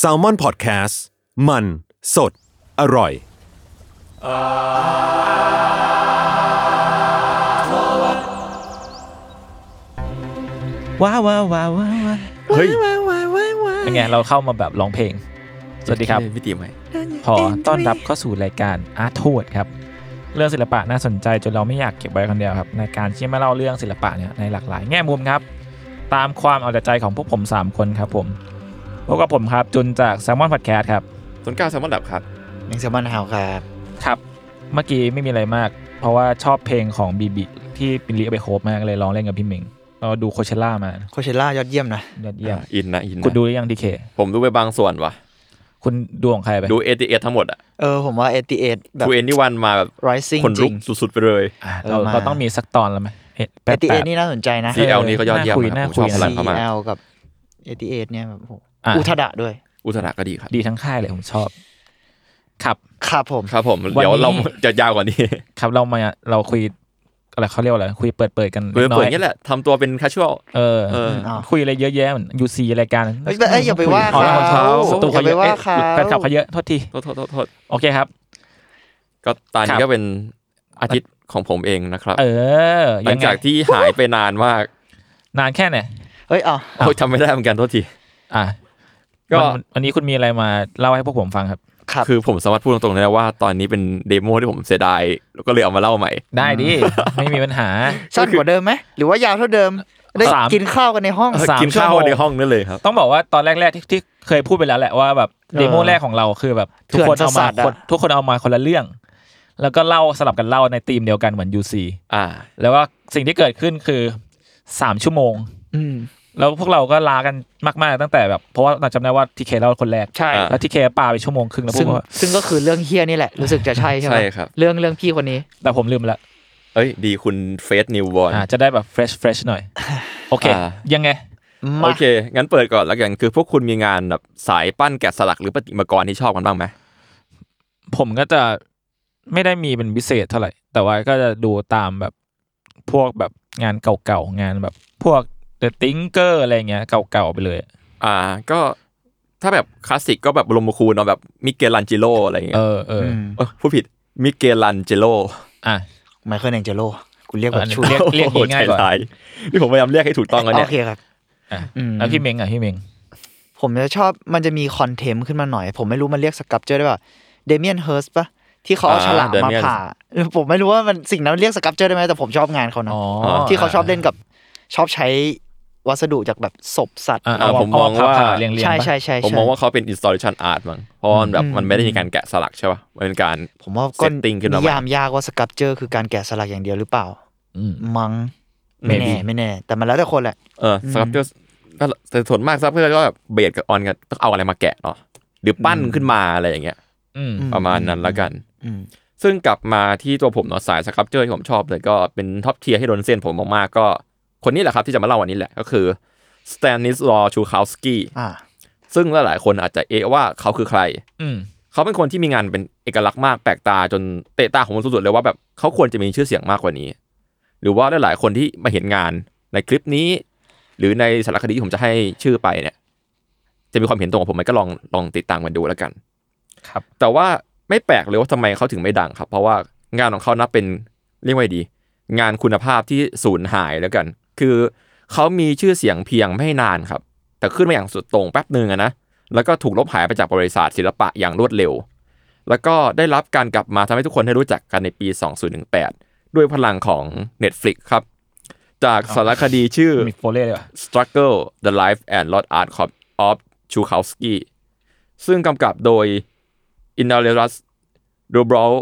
S a l ม o n PODCAST มัน สด อร่อย ว้าวว้าวว้าวว้าวว้าวเฮ้ยเป็นไงเราเข้ามาแบบร้องเพลง สวัสดีครับพี่ตีไหมขอต้อนรับเข้าสู่รายการอาร์ทวดครับ เรื่องศิลปะน่าสนใจจนเราไม่อยากเก็บไว้คนเดียวครับในการที่มาเล่าเรื่องศิลปะเนี่ยในหลากหลายแง่มุมครับ ตามความเอาแต่ใจของพวกผม 3 คนครับผมพบกับผมครับ จุนจาก s ซ l m o n Podcast ครับต้นกล้าแซมมอนดับครับแมงแซลมอนเฮาครับครับ เมื่อกี้ไม่มีอะไรมาก เพราะว่าชอบเพลงของบีบีที่ปินลีเอาไปโคบมากเลยร้องเล่นกับพี่เมงเราดูโคเชล่ามาโคเชล่ายอดเยี่ยมนะยอดเยี่ยมอินนะอินนะคุณดูหรือยังดีเคผมดูไปบางส่วนว่ะ คุณดูของใครไป ดูเอทีเอทั้งหมดอะเออ ผมว่าเอทีเอแบบทูเอ็นที่วันมาแบบ rising คนจลุริกงสุดๆไปเลยอะเออเรามาเราต้องมีสักตอนแล้วไหมเอ๊ะแปเอดทีแปเอดนี่น่าสนใจนะ CL นี่ก็ยอดเยี่ยมน่าคุยนะผมชอบน่าคุยพลังเขามาก CL กับเอทีเอเนี่ยแบบโอ้โหอะอุทดะด้วย อุตสาหก็ดีครับ ดีทั้งค่ายเลยผมชอบ ครับ ครับผม ครับผมวันนี้เดี๋ยวเราจะยาวกว่านี้ ครับเรามาเราคุย อะไรเขาเรียกว่าอะไรคุยเปิดเปิดกันเปิดล็กน้เปิอดยอย่างนี้แหละทำตัวเป็นคาชวลเออเอออ๋อคุยอะไรเยอะแยะเหมือนยูซีรายการเอ้ยแต่เอ้ยอย่าไปว่าอ๋อเขาสตูอเขาย่าเยไปอะว่าเอ๊ะเขาแฟนคลับเขาเยอะโทษทีโทษโทษโทษโทษโอเคครับ ก็ตอนครันี้บก็เป็นอาทิตย์ของผมเองนะครับ เออหลัยังงไงจากที่หายไปนานมาก นานแค่ไหนเอ้ยเอ๋อโอ้ยจำไม่ได้เหมือนกันโทษที อะก็วันวันนี้คุณมีอะไรมาเล่าให้พวกผมฟังครับ ครับคือผมสามารถพูดตรงๆได้นะว่าตอนนี้เป็นเดโมที่ผมเสียดายแล้วก็เลยเอามาเล่าใหม่ ได้ดิ ไม่มีปัญหาสั้นกว่าเดิมไหมหรือว่ายาวเท่าเดิม ได้สามกินข้าวกันในห้องสามกินข้าวชั่วโมงในห้องนั่นเลยครับ ต้องบอกว่าตอนแรกๆที่ที่เคยพูดไปแล้วแหละว่าแบบเดโมแรกของเราคือแบบทุกคนเอามาคนทุกคนเอามาคนละเรื่อง แล้วก็เล่าสลับกันเล่าในธีมเดียวกันเหมือน UC อ่า แล้วก็สิ่งที่เกิดขึ้นคือสามชั่วโมงอืม แล้วพวกเราก็ลากันมากๆตั้งแต่แบบเพราะว่าเราจำได้ว่าทีเคเล่าคนแรกใช่อะแล้วทีเคปาไปชั่วโมงครึ่งแล้วพซึ่วงกเราซึ่งก็คือเรื่องเฮี้ยนี่แหละ รู้สึกจะใช่ใช่ไหมใช่ครับ เรื่องเรื่องพี่คนนี้ แต่ผมลืมละเอ้ย ดีคุณเฟสนิวบอล อ่าจะได้แบบ fresh fresh หน่อย โอเค อ่า ยังไง มาโอเค งั้นเปิดก่อนแล้วกัน คือพวกคุณมีงานแบบสายปั้นแกะสลักหรือประติมากรที่ชอบกันบ้างไหมผมก็จะไม่ได้มีเป็นพิเศษเท่าไหร่ แต่ว่าก็จะดูตามแบบพวกแบบงานเก่าๆ งานแบบพวก The Thinker อะไรเงี้ยเก่าๆไปเลย อ่า ก็ถ้าแบบคลาสสิกก็แบบบรมครูลเนาะแบบมิเกลันเจโลอะไรอย่างเอเงี้ยอเอออือมเออพูดผิดมิเกลันเจโลอะไมเคิลแองเจโลคุณเรียกแบอับนนี้ชูเรียกเรียกง่ายๆกว่าใจร้นี่ผมพยายามเรียกให้ถูกต้องแล้วเนี่โอยเคครับอะอืมแล้วพี่เมงอะพี่เมงผมจะชอบมันจะมีคอนเทมขึ้นมาหน่อย ผมไม่รู้มันเรียกสกับเจอร์ได้ป่ะเดเมียนเฮิร์สปะที่เขาเอาอ่าฉลามมา Damien ผ่า ผมไม่รู้ว่ามันสิ่งนั้นเรียกสกับเจอร์ได้ไหมแต่ผมชอบงานเขานะอ๋อที่เขาชอบเล่นกับชอบใช้ วัสดุจากแบบศพสัตว์อะอ่าเผมมองว่าเผ่ๆเรียงๆใช่ปะใช่ใช่ผมใช่มองว่าเขาเป็น installation art มั้งเพราะมันแบบอืมมันไม่ได้มีการแกะสลักใช่ป่ะมันเป็นการผมว่าก็ setting ขึ้นมาใหม่นิยามยากว่า sculpture คือการแกะสลักอย่างเดียวหรือเปล่าอืมมัง้งไม่แน่ Maybe ไม่แน่ แต่มันแล้วแต่คนแหละเออ sculpture ก็แต่ส่วนมาก sculpture ก็แบบ base กับ on กันต้องเอาอะไรมาแกะเนาะหรือปั้นขึ้นมาอะไรอย่างเงี้ยอืมประมาณนั้นแล้วกันอืมซึ่งกลับมาที่ตัวผมเนาะสาย sculpture ที่ผมชอบเลยก็เป็น top tier ให้โดนเส้นผมมากๆก็ คนนี้แหละครับที่จะมาเล่าวันนี้แหละก็คือสแตนนิสลอชูคาวสกี้อ่าซึ่งหลายๆคนอาจจะเอะว่าเขาคือใคร อืมเขาเป็นคนที่มีงานเป็นเอกลักษณ์มากแปลกตาจนเตะตาของผมสุดๆเลยว่าแบบเขาควรจะมีชื่อเสียงมากกว่านี้ หรือว่าหลายๆคนที่มาเห็นงานในคลิปนี้ หรือในสารคดีที่ผมจะให้ชื่อไปเนี่ย จะมีความเห็นตรงกับผมไหมก็ลองลองติดตามกันดูแล้วกัน ครับ แต่ว่าไม่แปลกเลยว่าทำไมเขาถึงไม่ดังครับ เพราะว่างานของเขานับเป็นเรียกว่าไงดี งานคุณภาพที่สูญหายแล้วกัน คือเขามีชื่อเสียงเพียงไม่นานครับ แต่ขึ้นมาอย่างสุดโต่งแป๊บหนึ่งอะนะ แล้วก็ถูกลบหายไปจากบริษัทศิลปะอย่างรวดเร็ว แล้วก็ได้รับการกลับมาทำให้ทุกคนได้รู้จักกันในปี 2018 ด้วยพลังของ Netflix ครับ จากสารคดีชื่อมีโฟเล่เลยว่ะ Struggle the Life and Lost Art of Chukowski ซึ่งกำกับโดย i n a l e r a s d o b r o w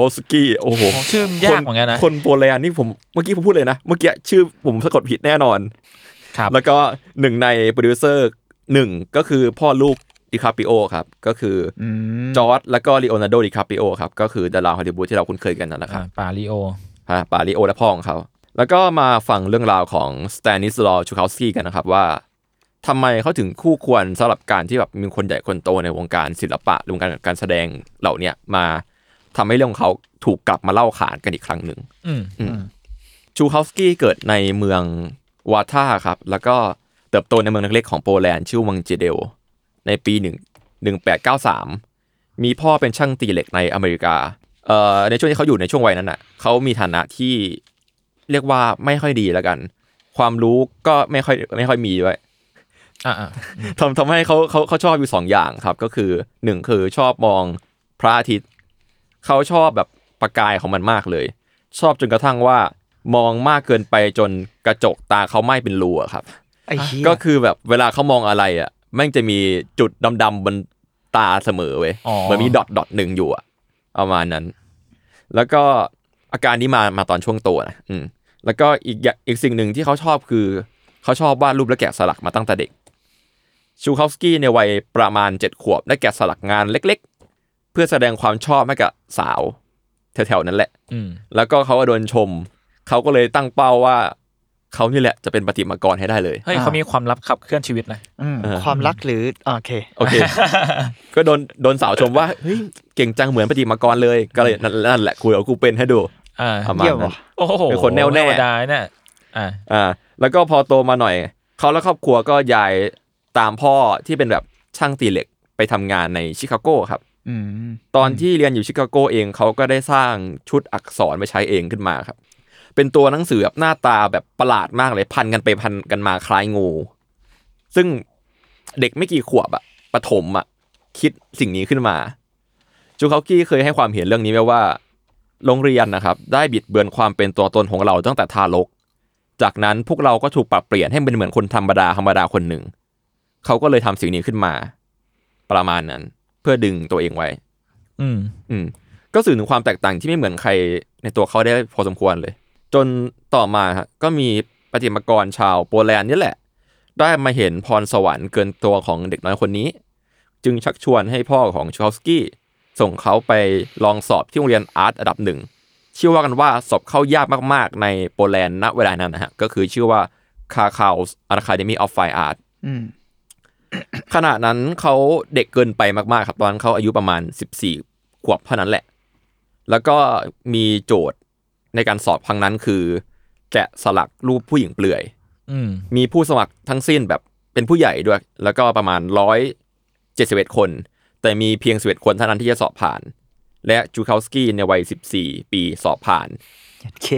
o l s k i โอ้โหของชื่อมันยากเหมือนกันนะคนโปแลนด์นี่ผมเมื่อกี้ผมพูดเลยนะ เมื่อกี้ชื่อผมสะกดผิดแน่นอนครับแล้วก็หนึ่งในโปรดิวเซอร์หนึ่งก็คือพ่อลูกดิคาปิโอครับก็คืออืมจอร์จแล้วก็ลีโอนาร์โดดิคาปิโอครับก็คือดาราฮอลลีวูดที่เราคุ้นเคยกันนั่นแหละครับอ่าปาลิโอฮะปาริโอและพ่อของเขาแล้วก็มาฟังเรื่องราวของสแตนิสลอชูคาวสกี้กันนะครับว่าทำไมเขาถึงคู่ควรสำหรับการที่แบบมีคนใหญ่คนโตในวงการศิลปะหรือวงการการแสดงเหล่าเนี้ยมา ทำให้เรื่องของเขาถูกกลับมาเล่าขานกันอีกครั้งหนึ่งอืมชูคาวสกี้เกิดในเมืองวาท่าครับ แล้วก็เติบโตในเมืองเล็กๆของโปแลนด์ชื่อวังเจเดล ในปีหนึ่งหนึ่งแปดเก้าสามมีพ่อเป็นช่างตีเหล็กในอเมริกาเอ่อในช่วงที่เขาอยู่ในช่วงวัยนั้นอะเขามีฐานะที่เรียกว่าไม่ค่อยดีแล้วกัน ความรู้ก็ไม่ค่อยไม่ค่อยมีด้วยอ่าอ่าทำทำให้เขาเขาเขาชอบอยู่สองอย่างครับ ก็คือหนึ่งคือชอบมองพระอาทิตย์ เขาชอบแบบประกายของมันมากเลย ชอบจนกระทั่งว่ามองมากเกินไปจนกระจกตาเขาไหม้เป็นรูอะครับไอ้เหี้ยก็คือแบบเวลาเขามองอะไรอะแม่งจะมีจุดดำๆบนตาเสมอเว้ยอ๋อเหมือนมีดอทดอทหนึ่งอยู่อะประมาณนั้น แล้วก็อาการนี้มามาตอนช่วงโตนะอืมแล้วก็อีกอย่างอีกสิ่งหนึ่งที่เขาชอบคือ เขาชอบวาดรูปและแกะสลักมาตั้งแต่เด็กชูคาวสกี้ในวัยประมาณเจ็ดขวบได้แกะสลักงานเล็กๆ เพื่อแสดงความชอบให้กับสาว แถวๆนั้นแหละ อืม แล้วก็เขาก็โดนชม เขาก็เลยตั้งเป้าว่า เขานี่แหละจะเป็นปฏิมากรให้ได้เลย เฮ้ยเขามีความลับขับเคลื่อนชีวิตนะ อืมเออ ความรักหรืออ่าโอเค โอเค ก็โดนโดนสาวชมว่าเฮ้ยเก่งจังเหมือนปฏิมากรเลย ก็เลยนั่นนั่นแหละกูเดี๋ยวกูเป็นให้ดูอ่า ประมาณเยี่ยมนั้นว่ะโอ้โหเป็นคนแน่วแน่ไม่ธรรมดาเนี่ยอ่า อ่าแล้วก็พอโตมาหน่อย เขาและครอบครัวก็ย้ายตามพ่อที่เป็นแบบช่างตีเหล็กไปทำงานในชิคาโกครับอืม ตอนที่เรียนอยู่ชิคาโกเองเขาก็ได้สร้างชุดอักษรไปใช้เองขึ้นมาครับ เป็นตัวหนังสือแบบหน้าตาแบบประหลาดมากเลยพันกันไปพันกันมาคล้ายงู ซึ่งเด็กไม่กี่ขวบอะปฐมอะคิดสิ่งนี้ขึ้นมาจูคากี้เคยให้ความเห็นเรื่องนี้ไว้ว่า โรงเรียนนะครับ ได้บิดเบือนความเป็นตัวตนของเราตั้งแต่ทารก จากนั้นพวกเราก็ถูกปรับเปลี่ยนให้เป็นเหมือนคนธรรมดาธรรมดาคนหนึ่ง เขาก็เลยทำสิ่งนี้ขึ้นมา ประมาณนั้น เพื่อดึงตัวเองไว้ อืม อืม ก็สื่อถึงความแตกต่างที่ไม่เหมือนใครในตัวเขาได้พอสมควรเลย จนต่อมาฮะก็มีปฏิมากรชาวโปแลนด์นี่แหละ ได้มาเห็นพรสวรรค์เกินตัวของเด็กน้อยคนนี้ จึงชักชวนให้พ่อของชอลสกี้ส่งเขาไปลองสอบที่โรงเรียนอาร์ตอันดับหนึ่งชื่อว่ากันว่าสอบเข้ายากมากๆ ในโปแลนด์ณเวลานั้นนะฮะ ก็คือชื่อว่า c a r c a u s Academy of Fine Art อืม ขณะนั้นเขาเด็กเกินไปมากๆ ครับ ตอนนั้นเขาอายุประมาณ 14 ขวบเท่านั้นแหละ แล้วก็มีโจทย์ในการสอบครั้งนั้นคือ แกะสลักรูปผู้หญิงเปลือยอืมมีผู้สมัครทั้งสิ้นแบบเป็นผู้ใหญ่ด้วย แล้วก็ประมาณร้อยเจ็ดสิบเอ็ดคน แต่มีเพียงสิบเอ็ดคนเท่านั้นที่จะสอบผ่าน และจูคาวสกี้ในวัยสิบสี่ปีสอบผ่านโอเค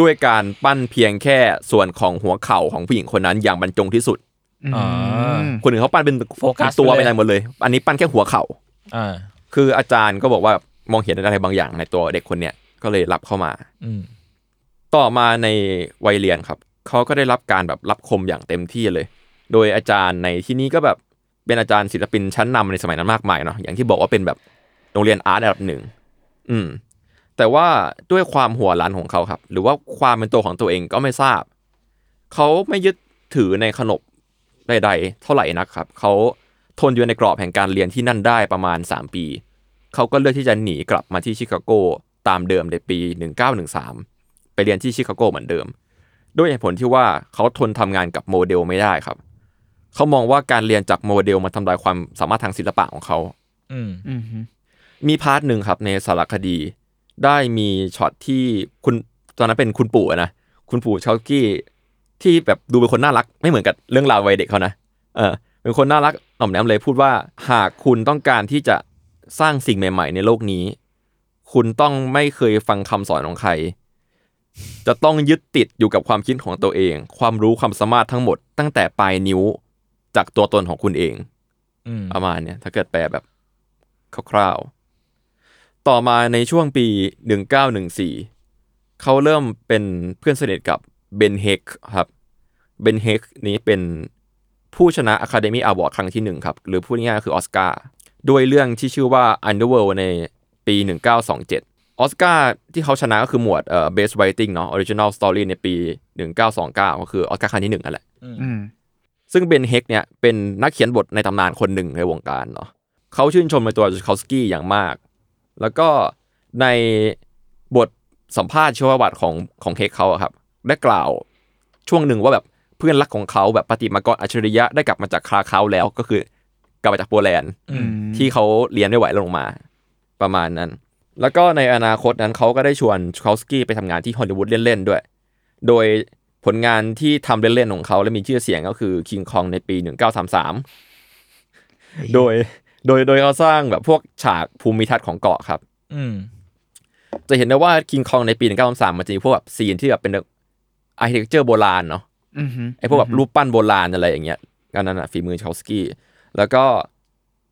ด้วยการปั้นเพียงแค่ส่วนของหัวเข่าของผู้หญิงคนนั้นอย่างบรรจงที่สุดอ่า คนอื่นเขาปั้นเป็นโฟกัสตัวไปไปเลยไหนหมดเลย อันนี้ปั้นแค่หัวเข่าอ่าคืออาจารย์ก็บอกว่ามองเห็นอะไรบางอย่างในตัวเด็กคนเนี้ยก็เลยรับเข้ามาอืมต่อมาในวัยเรียนครับเขาก็ได้รับการแบบรับคมอย่างเต็มที่เลย โดยอาจารย์ในที่นี้ก็แบบเป็นอาจารย์ศิลปินชั้นนำในสมัยนั้นมากมายเนาะอย่างที่บอกว่าเป็นแบบโรงเรียนอาร์ตระดับหนึ่งอืม แต่ว่าด้วยความหัวล้านของเขาครับ หรือว่าความเป็นตัวของตัวเองก็ไม่ทราบ เขาไม่ยึดถือในขนบ ใดๆ เท่าไหร่นักครับเขาทนอยู่ในกรอบแห่งการเรียนที่นั่นได้ประมาณ 3 ปี เขาก็เลือกที่จะหนีกลับมาที่ชิคาโกตามเดิมในปี 1913 ไปเรียนที่ชิคาโกเหมือนเดิม ด้วยเหตุผลที่ว่าเขาทนทำงานกับโมเดลไม่ได้ครับ เขามองว่าการเรียนจากโมเดลมันทำลายความสามารถทางศิลปะของเขาอืมอืมมี part หนึ่งครับในสารคดี ได้มีช็อตที่คุณตอนนั้นเป็นคุณปู่อะนะ คุณปู่ชาลกี้ ที่แบบดูเป็นคนน่ารักไม่เหมือนกับเรื่องราววัยเด็กเขานะเออเป็นคนน่ารักหน่อมแนมเลยพูดว่าหากคุณต้องการที่จะสร้างสิ่งใหม่ ๆ ในโลกนี้ คุณต้องไม่เคยฟังคำสอนของใคร จะต้องยึดติดอยู่กับความคิดของตัวเอง ความรู้ความสามารถทั้งหมด ตั้งแต่ปลายนิ้วจากตัวตนของคุณเองอืมประมาณเนี้ยถ้าเกิดแปลแบบคร่าวๆต่อมาในช่วงปี 1914 เขาเริ่มเป็นเพื่อนสนิทกับ เบนเฮกครับเบนเฮกนี้เป็นผู้ชนะ Academy Award ครั้งที่หนึ่งครับ หรือพูดง่ายๆคือออสการ์ด้วยเรื่องที่ชื่อว่า Underworld ในปี 1927ออสการ์ที่เขาชนะก็คือหมวดเอ่อ Best Writing เนาะ Original Story ในปี 1929 ก็คือออสการ์ครั้งที่หนึ่งนั่นแหละอืมซึ่งเบนเฮกเนี่ยเป็นนักเขียนบทในตำนานคนหนึ่งในวงการเนาะเขาชื่นชมในตัวจูคาสกี้อย่างมาก แล้วก็ในบทสัมภาษณ์ชีวประวัติของของเฮกเขาอะครับ ได้กล่าวช่วงหนึ่งว่าแบบเพื่อนรักของเขาแบบปฏิมากรอัจฉริยะได้กลับมาจากคราเขาแล้วก็คือกลับมาจากโปแลนด์อืมที่เขาเรียนไม่ไหวแล้วลงมา ประมาณนั้น แล้วก็ในอนาคตนั้นเขาก็ได้ชวนชูคาสกี้ไปทำงานที่ฮอลลีวูดเล่นๆด้วย โดยผลงานที่ทำเล่นๆของเขาและมีชื่อเสียงก็คือคิงคองในปี 1933 โดยโดยโดยเขาสร้างแบบพวกฉากภูมิทัศน์ของเกาะครับ อืมจะเห็นได้ว่าคิงคองในปี 1933 มันจะมีพวกแบบ scene ที่แบบเป็น architecture โบราณเนาะอืมฮึไอ้พวกแบบรูปปั้นโบราณอะไรอย่างเงี้ยก็นั่นอะฝีมือชาวสกี้แล้วก็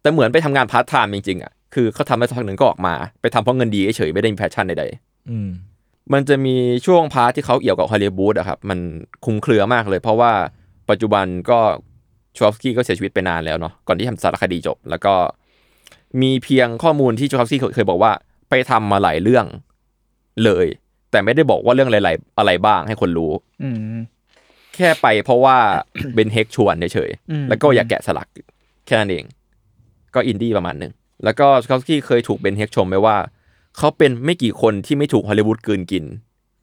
แต่เหมือนไปทำงานพาร์ทไทม์จริงๆอะคือเขาทำได้สักพักหนึ่งก็ออกมา ไปทำเพราะเงินดีเฉยๆไม่ได้มี passion ใดอืมๆมันจะมีช่วง part ที่เขาเกี่ยวกับฮอลลีวูดอะครับมันคลุมเครือมากเลย เพราะว่าปัจจุบันก็ชวอฟสกี้ก็เสียชีวิตไปนานแล้วเนาะก่อนที่ทำสารคดีจบ แล้วก็มีเพียงข้อมูลที่ชวอฟสกี้เคยบอกว่า ไปทำมาหลายเรื่องเลย แต่ไม่ได้บอกว่าเรื่องอะไรๆอะไรบ้างให้คนรู้อืมแค่ไปเพราะว่าเบนเฮกชวนเฉยอืมๆแล้วก็อยากแกะสลักแค่นั้นเอง ก็อินดี้ประมาณหนึ่งแล้วก็ชคาสกี้เคยถูกเบนเฮกชมไว้ว่า เขาเป็นไม่กี่คนที่ไม่ถูกฮอลลีวูดกลืนกิน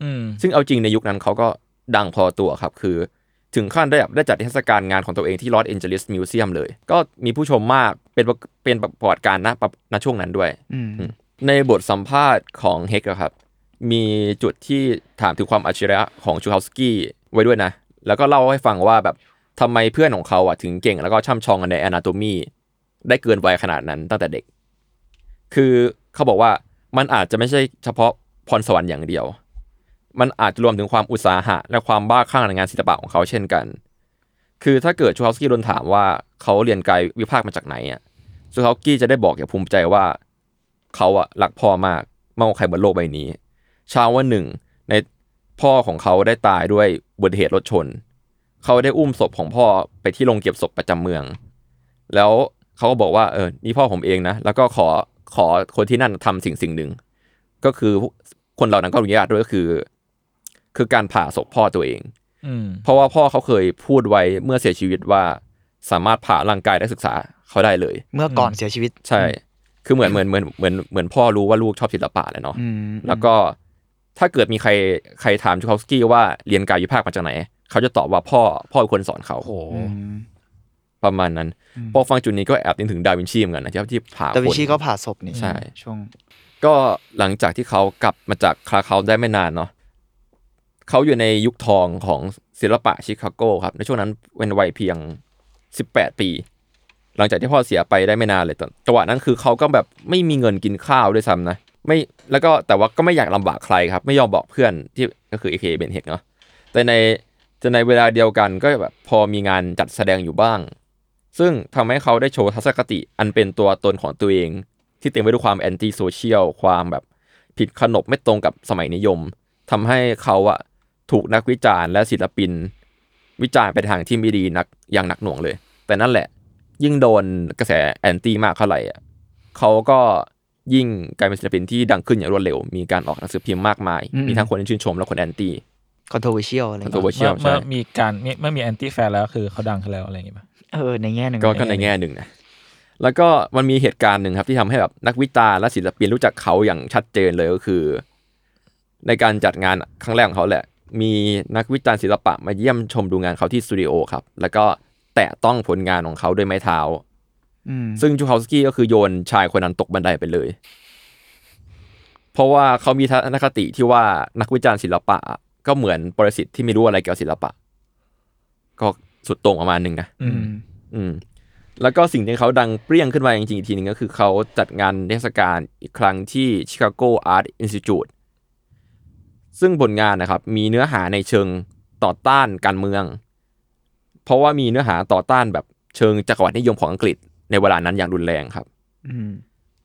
อืมซึ่งเอาจริงในยุคนั้นเขาก็ดังพอตัวครับ คือ ถึงขั้นได้แบบได้จัดนิทรรศการงานของตัวเองที่ลอสแอนเจลิส museum เลย ก็มีผู้ชมมากเป็นประเป็นประวัติการณ์ณณช่วงนั้นด้วยอืมในบทสัมภาษณ์ของเฮกอะครับ มีจุดที่ถามถึงความอัจฉริยะของชูคาสกี้ไว้ด้วยนะ แล้วก็เล่าให้ฟังว่าแบบทำไมเพื่อนของเขาอะถึงเก่งแล้วก็ช่ำชองกันใน anatomy ได้เกินวัยขนาดนั้นตั้งแต่เด็ก คือเขาบอกว่ามันอาจจะไม่ใช่เฉพาะพรสวรรค์อย่างเดียว มันอาจจะรวมถึงความอุตสาหะ และความบ้าคลั่งในงานศิลปะของเขาเช่นกัน คือถ้าเกิดชูคาสกี้โดนถามว่าเขาเรียนกายวิภาคมาจากไหนอะชูคาสกี้จะได้บอกอย่างภูมิใจว่า เขาอะรักพ่อมากมากกว่าใครบนโลกใบนี้ เช้าวันหนึ่ง ในพ่อของเขาได้ตายด้วยอุบัติเหตุรถชน เขาได้อุ้มศพของพ่อไปที่โรงเก็บศพประจำเมือง แล้วเขาก็บอกว่าเออนี่พ่อผมเองนะ แล้วก็ขอขอคนที่นั่นทำสิ่งสิ่งหนึ่ง ก็คือคนเหล่านั้นก็อนุญาตด้วยก็คือ คือการผ่าศพพ่อตัวเองอืมเพราะว่าพ่อเขาเคยพูดไว้เมื่อเสียชีวิตว่าสามารถผ่าร่างกายและศึกษาเขาได้เลย เมื่อก่อนเสียชีวิตใช่ คือเหมือนเหมือนเหมือนเหมือนเหมือนพ่อรู้ว่าลูกชอบศิลปะแหละเนาะอืมแล้วก็ ถ้าเกิดมีใครใครถามชูคาสกี้ว่าเรียนกายวิภาคมาจากไหน เขาจะตอบว่าพ่อพ่อเป็นคนสอนเขาโอ้โหอืมประมาณนั้น พอฟังจุดนี้ก็แอบนึกถึงดาวินชีเหมือนกันนะที่ที่ผ่าดาวินชีคนก็ผ่าศพนี่ใช่ช่วง ก็หลังจากที่เขากลับมาจากคลาเขาได้ไม่นานเนาะเขาอยู่ในยุคทองของศิลปะชิคาโกครับ ในช่วงนั้นเป็นวัยเพียง 18 ปี หลังจากที่พ่อเสียไปได้ไม่นานเลยตอนจังหวะนั้นคือเขาก็แบบไม่มีเงินกินข้าวด้วยซ้ำนะ ไม่แล้วก็แต่ว่าก็ไม่อยากลำบากใครครับ ไม่ยอมบอกเพื่อนที่ก็คือ a.k.a. เบนเฮกเนาะแต่ในแต่ในเวลาเดียวกันก็แบบพอมีงานจัดแสดงอยู่บ้าง ซึ่งทำให้เขาได้โชว์ทัศนคติอันเป็นตัวตนของตัวเอง ที่เต็มไปด้วยความ anti-social ความแบบผิดขนบไม่ตรงกับสมัยนิยมทำให้เขาอะถูกนักวิจารณ์และศิลปิน วิจารณ์ไปทางที่ไม่ดีนักอย่างหนักหน่วงเลย แต่นั่นแหละ ยิ่งโดนกระแสแอนตี้มากเท่าไหร่อะเขาก็ ยิ่งกลายเป็นศิลปินที่ดังขึ้นอย่างรวดเร็ว มีการออกหนังสือพิมพ์มากมายอืมมีทั้งคนที่ชื่นชมและคนแอนตี้ controversial อะไร controversial เมื่อใช่เมื่อมีการเมื่อเมื่อมี anti-fan แล้วคือเขาดังขึ้นแล้วอะไรอย่างเงี้ยป่ะเออในแง่หนึ่งก็ก็ในแง่หนึ่งนะแล้วก็มันมีเหตุการณ์หนึ่งครับที่ทำให้แบบนักวิจารณ์และศิลปินรู้จักเขาอย่างชัดเจนเลยก็คือ ในการจัดงานครั้งแรกของเขาแหละ มีนักวิจารณ์ศิลปะมาเยี่ยมชมดูงานเขาที่สตูดิโอครับ แล้วก็แตะต้องผลงานของเขาด้วยไม้เท้าอืม ซึ่งจูคาสกี้ก็คือโยนชายคนนั้นตกบันไดไปเลย เพราะว่าเขามีทัศนคติที่ว่านักวิจารณ์ศิลปะ ก็เหมือนปรสิตที่ไม่รู้อะไรเกี่ยวกับศิลปะ ก็สุดโต่งประมาณหนึ่งนะอืมอืม แล้วก็สิ่งที่เขาดังเปรี้ยงขึ้นมาจริงๆอีกทีหนึงก็คือเขาจัดงานเทศกาลอีกครั้งที่ Chicago Art Institute ซึ่งผลงานนะครับ มีเนื้อหาในเชิงต่อต้านการเมือง เพราะว่ามีเนื้อหาต่อต้านแบบเชิงจักรวรรดินิยมของอังกฤษ ในเวลานั้นอย่างรุนแรงครับอืม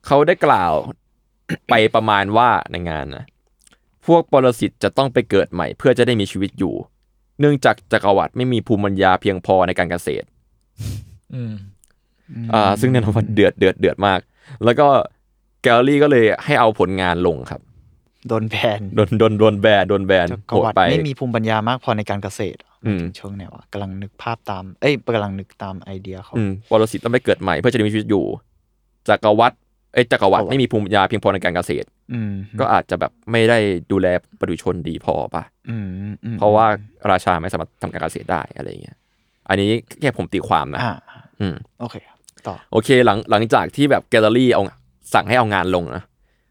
เขาได้กล่าวไปประมาณว่าในงานนะพวกปรสิตจะต้องไปเกิดใหม่ เพื่อจะได้มีชีวิตอยู่ เนื่องจากจักรวรรดิไม่มีภูมิปัญญาเพียงพอในการเกษตรอืมอ่า ซึ่งแน่นอนว่าเดือดเดือดเดือดมาก แล้วก็แกลลี่ก็เลยให้เอาผลงานลงครับโดนแบนโดนโดนโดนแบนโดนแบนจักโหรดวรรดิไปไม่มีภูมิปัญญามากพอในการเกษตร อืมถึงช่วงไหนวะกำลังนึกภาพตาม เอ้ยกำลังนึกตามไอเดียเขาอืมปรสิตต้องไปเกิดใหม่เพื่อจะได้มีชีวิตอยู่จักรวรรดิเอ้ยจักรวรรดิจักรวรรดิไม่มีภูมิปัญญาเพียงพอในการเกษตรอืมก็อาจจะแบบไม่ได้ดูแลประชาชนดีพอปะอืมอืมเพราะว่าราชาไม่สามารถทำการเกษตรได้อะไรอย่างเงี้ยอันนี้แค่ผมตีความนะอ่าอืมโอเคครับต่อโอเคหลังหลังจากที่แบบแกลเลอรี่เอาสั่งให้เอางานลงนะ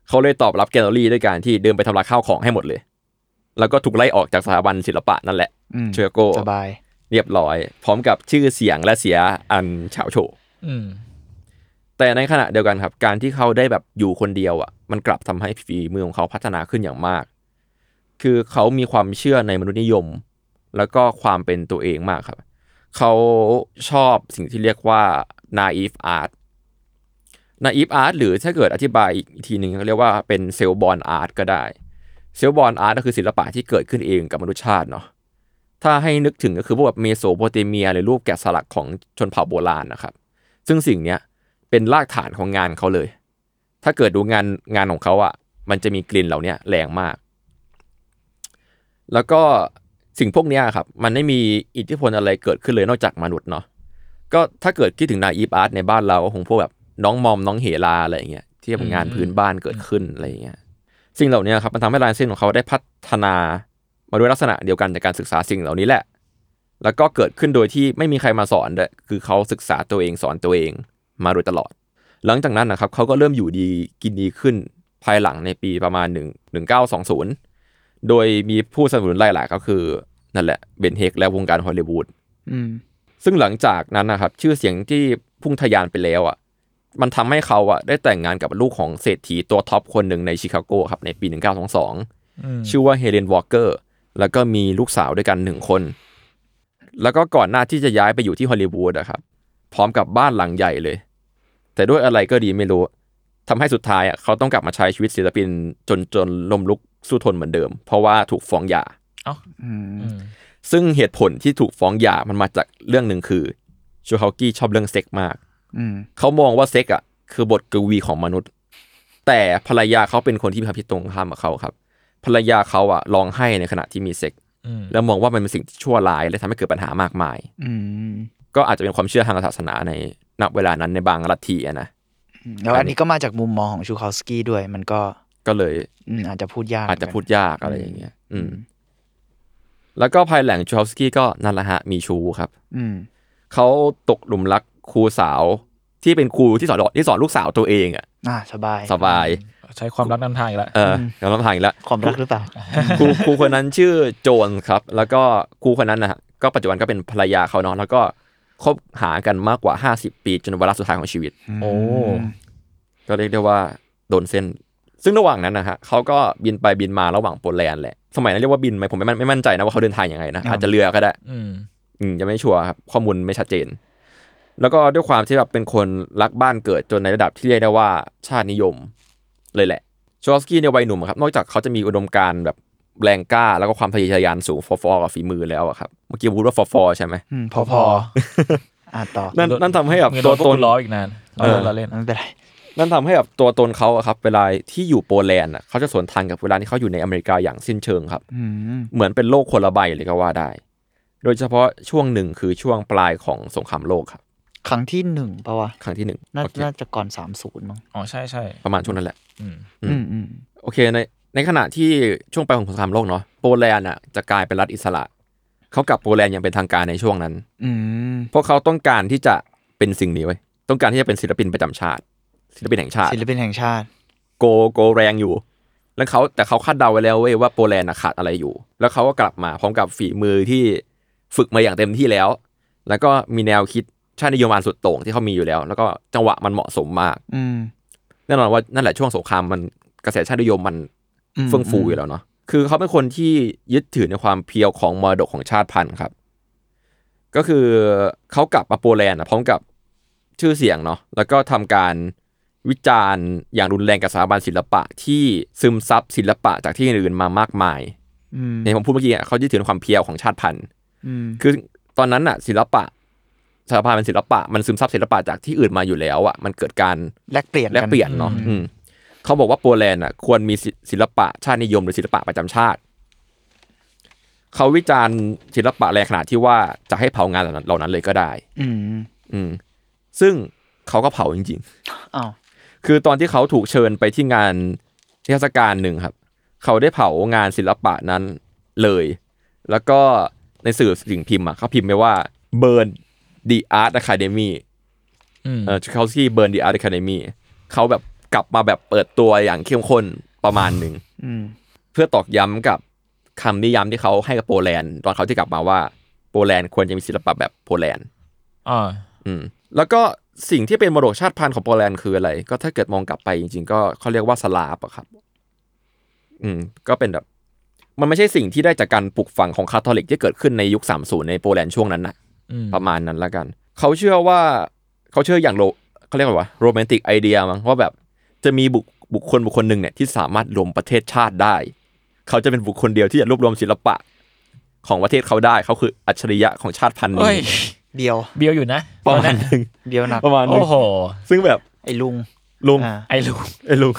เขาเลยตอบรับแกลเลอรี่ด้วยการที่เดินไปทำลายข้าวของให้หมดเลย แล้วก็ถูกไล่ออกจากสถาบันศิลปะนั่นแหละอืมเชอโก้สบาย เรียบร้อย พร้อมกับชื่อเสียงและเสียอันเฉาโฉอืมแต่ในขณะเดียวกันครับ การที่เขาได้แบบอยู่คนเดียวอะ มันกลับทำให้ฝีมือของเขาพัฒนาขึ้นอย่างมาก คือเขามีความเชื่อในมนุษยนิยม แล้วก็ความเป็นตัวเองมากครับ เขาชอบสิ่งที่เรียกว่า naive art naive art หรือถ้าเกิดอธิบายอีกทีหนึ่งเขาเรียกว่าเป็น self born art ก็ได้ self born art ก็คือศิลปะที่เกิดขึ้นเองกับมนุษยชาติเนาะถ้าให้นึกถึงก็คือพวกแบบเมโสโปเตเมียหรือรูปแกะสลักของชนเผ่าโบราณนะครับ ซึ่งสิ่งเนี้ยเป็นรากฐานของงานเขาเลย ถ้าเกิดดูงานงานของเขาอะ มันจะมีกลิ่นเหล่านี้แรงมาก แล้วก็สิ่งพวกนี้ครับ มันไม่มีอิทธิพลอะไรเกิดขึ้นเลยนอกจากมนุษย์เนาะ ก็ถ้าเกิดคิดถึงนาอีฟอาร์ตในบ้านเราก็คงพวกแบบน้องมอมน้องเฮลาอะไรอย่างเงี้ยที่เป็นงานพื้นบ้านเกิดขึ้นอะไรอย่างเงี้ย สิ่งเหล่านี้ครับมันทำให้ลายเส้นของเขาได้พัฒนามาด้วยลักษณะเดียวกันจากการศึกษาสิ่งเหล่านี้แหละ แล้วก็เกิดขึ้นโดยที่ไม่มีใครมาสอนด้วยคือเขาศึกษาตัวเองสอนตัวเองมาโดยตลอด หลังจากนั้นนะครับเขาก็เริ่มอยู่ดีกินดีขึ้นภายหลังในปีประมาณ 1 1920 โดยมีผู้สนับสนุนหลายๆก็คือนั่นแหละเบนเฮกและวงการฮอลลีวูดอืมซึ่งหลังจากนั้นนะครับชื่อเสียงที่พุ่งทะยานไปแล้วอะ มันทำให้เขาอะได้แต่งงานกับลูกของเศรษฐีตัวท็อปคนหนึ่งในชิคาโกครับในปี 1922อืมชื่อว่าเฮเลนวอลเกอร์ แล้วก็มีลูกสาวด้วยกันหนึ่งคน แล้วก็ก่อนหน้าที่จะย้ายไปอยู่ที่ฮอลลีวูดอะครับ พร้อมกับบ้านหลังใหญ่เลย แต่ด้วยอะไรก็ดีไม่รู้ทำให้สุดท้ายอะเขาต้องกลับมาใช้ชีวิตศิลปินจนจนลมลุกสู้ทนเหมือนเดิม เพราะว่าถูกฟ้องหย่าเอ้าอืมอืมซึ่งเหตุผลที่ถูกฟ้องหย่ามันมาจากเรื่องหนึ่งคือชูฮากี้ชอบเรื่องเซ็กมากอืม เขามองว่าเซ็กอะ คือบทกวีของมนุษย์ แต่ภรรยาเขาเป็นคนที่มีความคิดตรงข้ามกับเขาครับ ภรรยาเขาอะร้องไห้ในขณะที่มีเซ็กอืมแล้วมองว่ามันเป็นสิ่งที่ชั่วร้ายและทำให้เกิดปัญหามากมาย อืมก็อาจจะเป็นความเชื่อทางศาสนาในณเวลานั้นในบางลัทธิอะนะแล้วอันนี้ก็มาจากมุมมองของชูคาวสกี้ด้วย มันก็ก็เลยอืมอาจจะพูดยากอาจจะพูดยากอะไรอย่างเงี้ย อืม แล้วก็ภายหลังชูฮอฟสกี้ก็นั่นแหละฮะมีชูครับ อืมเขาตกหลุมรักครูสาว ที่เป็นครูที่สอนที่สอนลูกสาวตัวเองอะอ่าสบายสบาย ใช้ความรักนำทางอีกแล้วเออแล้วต้องทางอีกแล้วความรักหรือเปล่าครูครูคนนั้นชื่อโจนครับ แล้วก็ครูคนนั้นนะฮะก็ปัจจุบันก็เป็นภรรยาเขาเนาะแล้วก็คบหากันมากกว่า 50 ปีจนวาระสุดท้ายของชีวิต โอ้ก็เรียกได้ว่าโดนเส้น ซึ่งระหว่างนั้นนะฮะเขาก็บินไปบินมาระหว่างโปแลนด์แหละ สมัยนั้นเรียกว่าบินไหมผมไม่มั่นไม่มั่นใจนะว่าเขาเดินทางยังไงนะครับอาจจะเรือก็ได้อืมอืมยังไม่ชัวร์ครับข้อมูลไม่ชัดเจน แล้วก็ด้วยความที่แบบเป็นคนรักบ้านเกิดจนในระดับที่เรียกได้ว่าชาตินิยมเลยแหละชอสกี้ในวัยหนุ่มอะครับนอกจากเขาจะมีอุดมการณ์แบบแรงกล้าแล้วก็ความทะเยอทะยานสูงฟอๆกับฝีมือแล้วอะครับเมื่อกี้พูดว่าฟอๆใช่ไหมอืมพพออพพอออ่าต่อนั่นนั่นทำให้แบบเงินตัตัววตต้นนล้ออีกนานเออเราเล่นไม่เป็นไรนั่นทำให้แบบตัวตนเขาอะครับเวลาที่อยู่โปแลนด์อะเขาจะสวนทางกับเวลาที่เขาอยู่ในอเมริกาอย่างสิ้นเชิงครับอืมเหมือนเป็นโลกคนละใบเลยก็ว่าได้ โดยเฉพาะช่วงหนึ่งคือช่วงปลายของสงครามโลกครับ ครั้งที่หนึ่งปะวะครั้งที่หนึ่งน่าโอเคน่าจะก่อนสามศูนย์มั้งอ๋อใช่ใช่ประมาณช่วงนั้นแหละอืมอืมอืมอืมโอเคในในขณะที่ช่วงปลายของสงครามโลกเนาะโปแลนด์อะจะกลายเป็นรัฐอิสระ เขากลับโปแลนด์อย่างเป็นทางการในช่วงนั้น อืมเพราะเขาต้องการที่จะเป็นสิ่งนี้ไว้ยต้องการที่จะเป็นศิลปินประจำชาติ ศิลปินแห่งชาติ ศิลปินแห่งชาติ โกโกแรงอยู่ แล้วเขาแต่เขาคาดเดาไว้แล้วเว้ยว่าโปแลนด์น่ะขาดอะไรอยู่ แล้วเขาก็กลับมาพร้อมกับฝีมือที่ฝึกมาอย่างเต็มที่แล้ว แล้วก็มีแนวคิด ชาตินิยมอันสุดโต่งที่เขามีอยู่แล้ว แล้วก็จังหวะมันเหมาะสมมาก อืมแน่นอนว่านั่นแหละช่วงสงครามมันกระแสชาตินิยมมันอืมเฟื่องฟูอยู่แล้วเนาะคือเขาเป็นคนที่ยึดถือในความเพียวของมรดกของชาติพันธุ์ครับ ก็คือเขากลับมาโปแลนด์อะพร้อมกับชื่อเสียงเนาะแล้วก็ทำการวิจารณ์อย่างรุนแรงกับสถาบันศิลปะที่ซึมซับศิลปะจากที่อื่นมามากมายอืมในผมพูดเมื่อกี้อะเขายึดถือความเพียวของชาติพันธุ์อืมคือตอนนั้นอะศิลปะ สถาบันเป็นศิลปะมันซึมซับศิลปะจากที่อื่นมาอยู่แล้วอะมันเกิดการแลกเปลี่ยนแลกเปลี่ยนเนาะอืมเขาบอกว่าโปแลนด์อะควรมีศิศิลปะชาตินิยมหรือศิลปะประจำชาติเขาวิจารณ์ศิลปะแรงขนาดที่ว่าจะให้เผางานเหล่านั้นเหล่านั้นเลยก็ได้ อืมอืมซึ่งเขาก็เผาจริงอ้าวๆคือตอนที่เขาถูกเชิญไปที่งานเทศกาลหนึ่งครับ เขาได้เผางานศิลปะนั้นเลย แล้วก็ในสื่อสิ่งพิมพ์อะเขาพิมพ์ไว้ว่า burn the art academy อืมเออเขาที่ burn the art academy เขาแบบกลับมาแบบเปิดตัวอย่างเข้มข้นประมาณหนึ่งอืมเพื่อตอกย้ำกับคำนิยามที่เขาให้กับโปแลนด์ตอนเขาที่กลับมาว่าโปแลนด์ควรจะมีศิลปะแบบโปแลนด์อ่าอืมแล้วก็สิ่งที่เป็นมรดกชาติพันธุ์ของโปแลนด์คืออะไร ก็ถ้าเกิดมองกลับไปจริง ๆ ก็เขาเรียกว่าสลาฟอะครับ อืม ก็เป็นแบบ มันไม่ใช่สิ่งที่ได้จากการปลูกฝังของคาทอลิกที่เกิดขึ้นในยุค 30 ในโปแลนด์ช่วงนั้นนะอืม ประมาณนั้นละกัน เขาเชื่อว่าเขาเชื่ออย่างโรเขาเรียกว่า romantic idea มั้งว่าแบบจะมีบุคบุคคลบุคคลหนึ่งเนี่ยที่สามารถรวมประเทศชาติได้ เขาจะเป็นบุคคลเดียวที่จะรวบรวมศิลปะของประเทศเขาได้เขาคืออัจฉริยะของชาติพันธุ์เฮ้ยนี้เดียวเบียวอยู่นะประมาณหนึ่งเดียวหนักประมาณหนึงโอ้โหซึ่งแบบไอ้ลุงลุงอ่าไอ้ลูกไอ้ลุง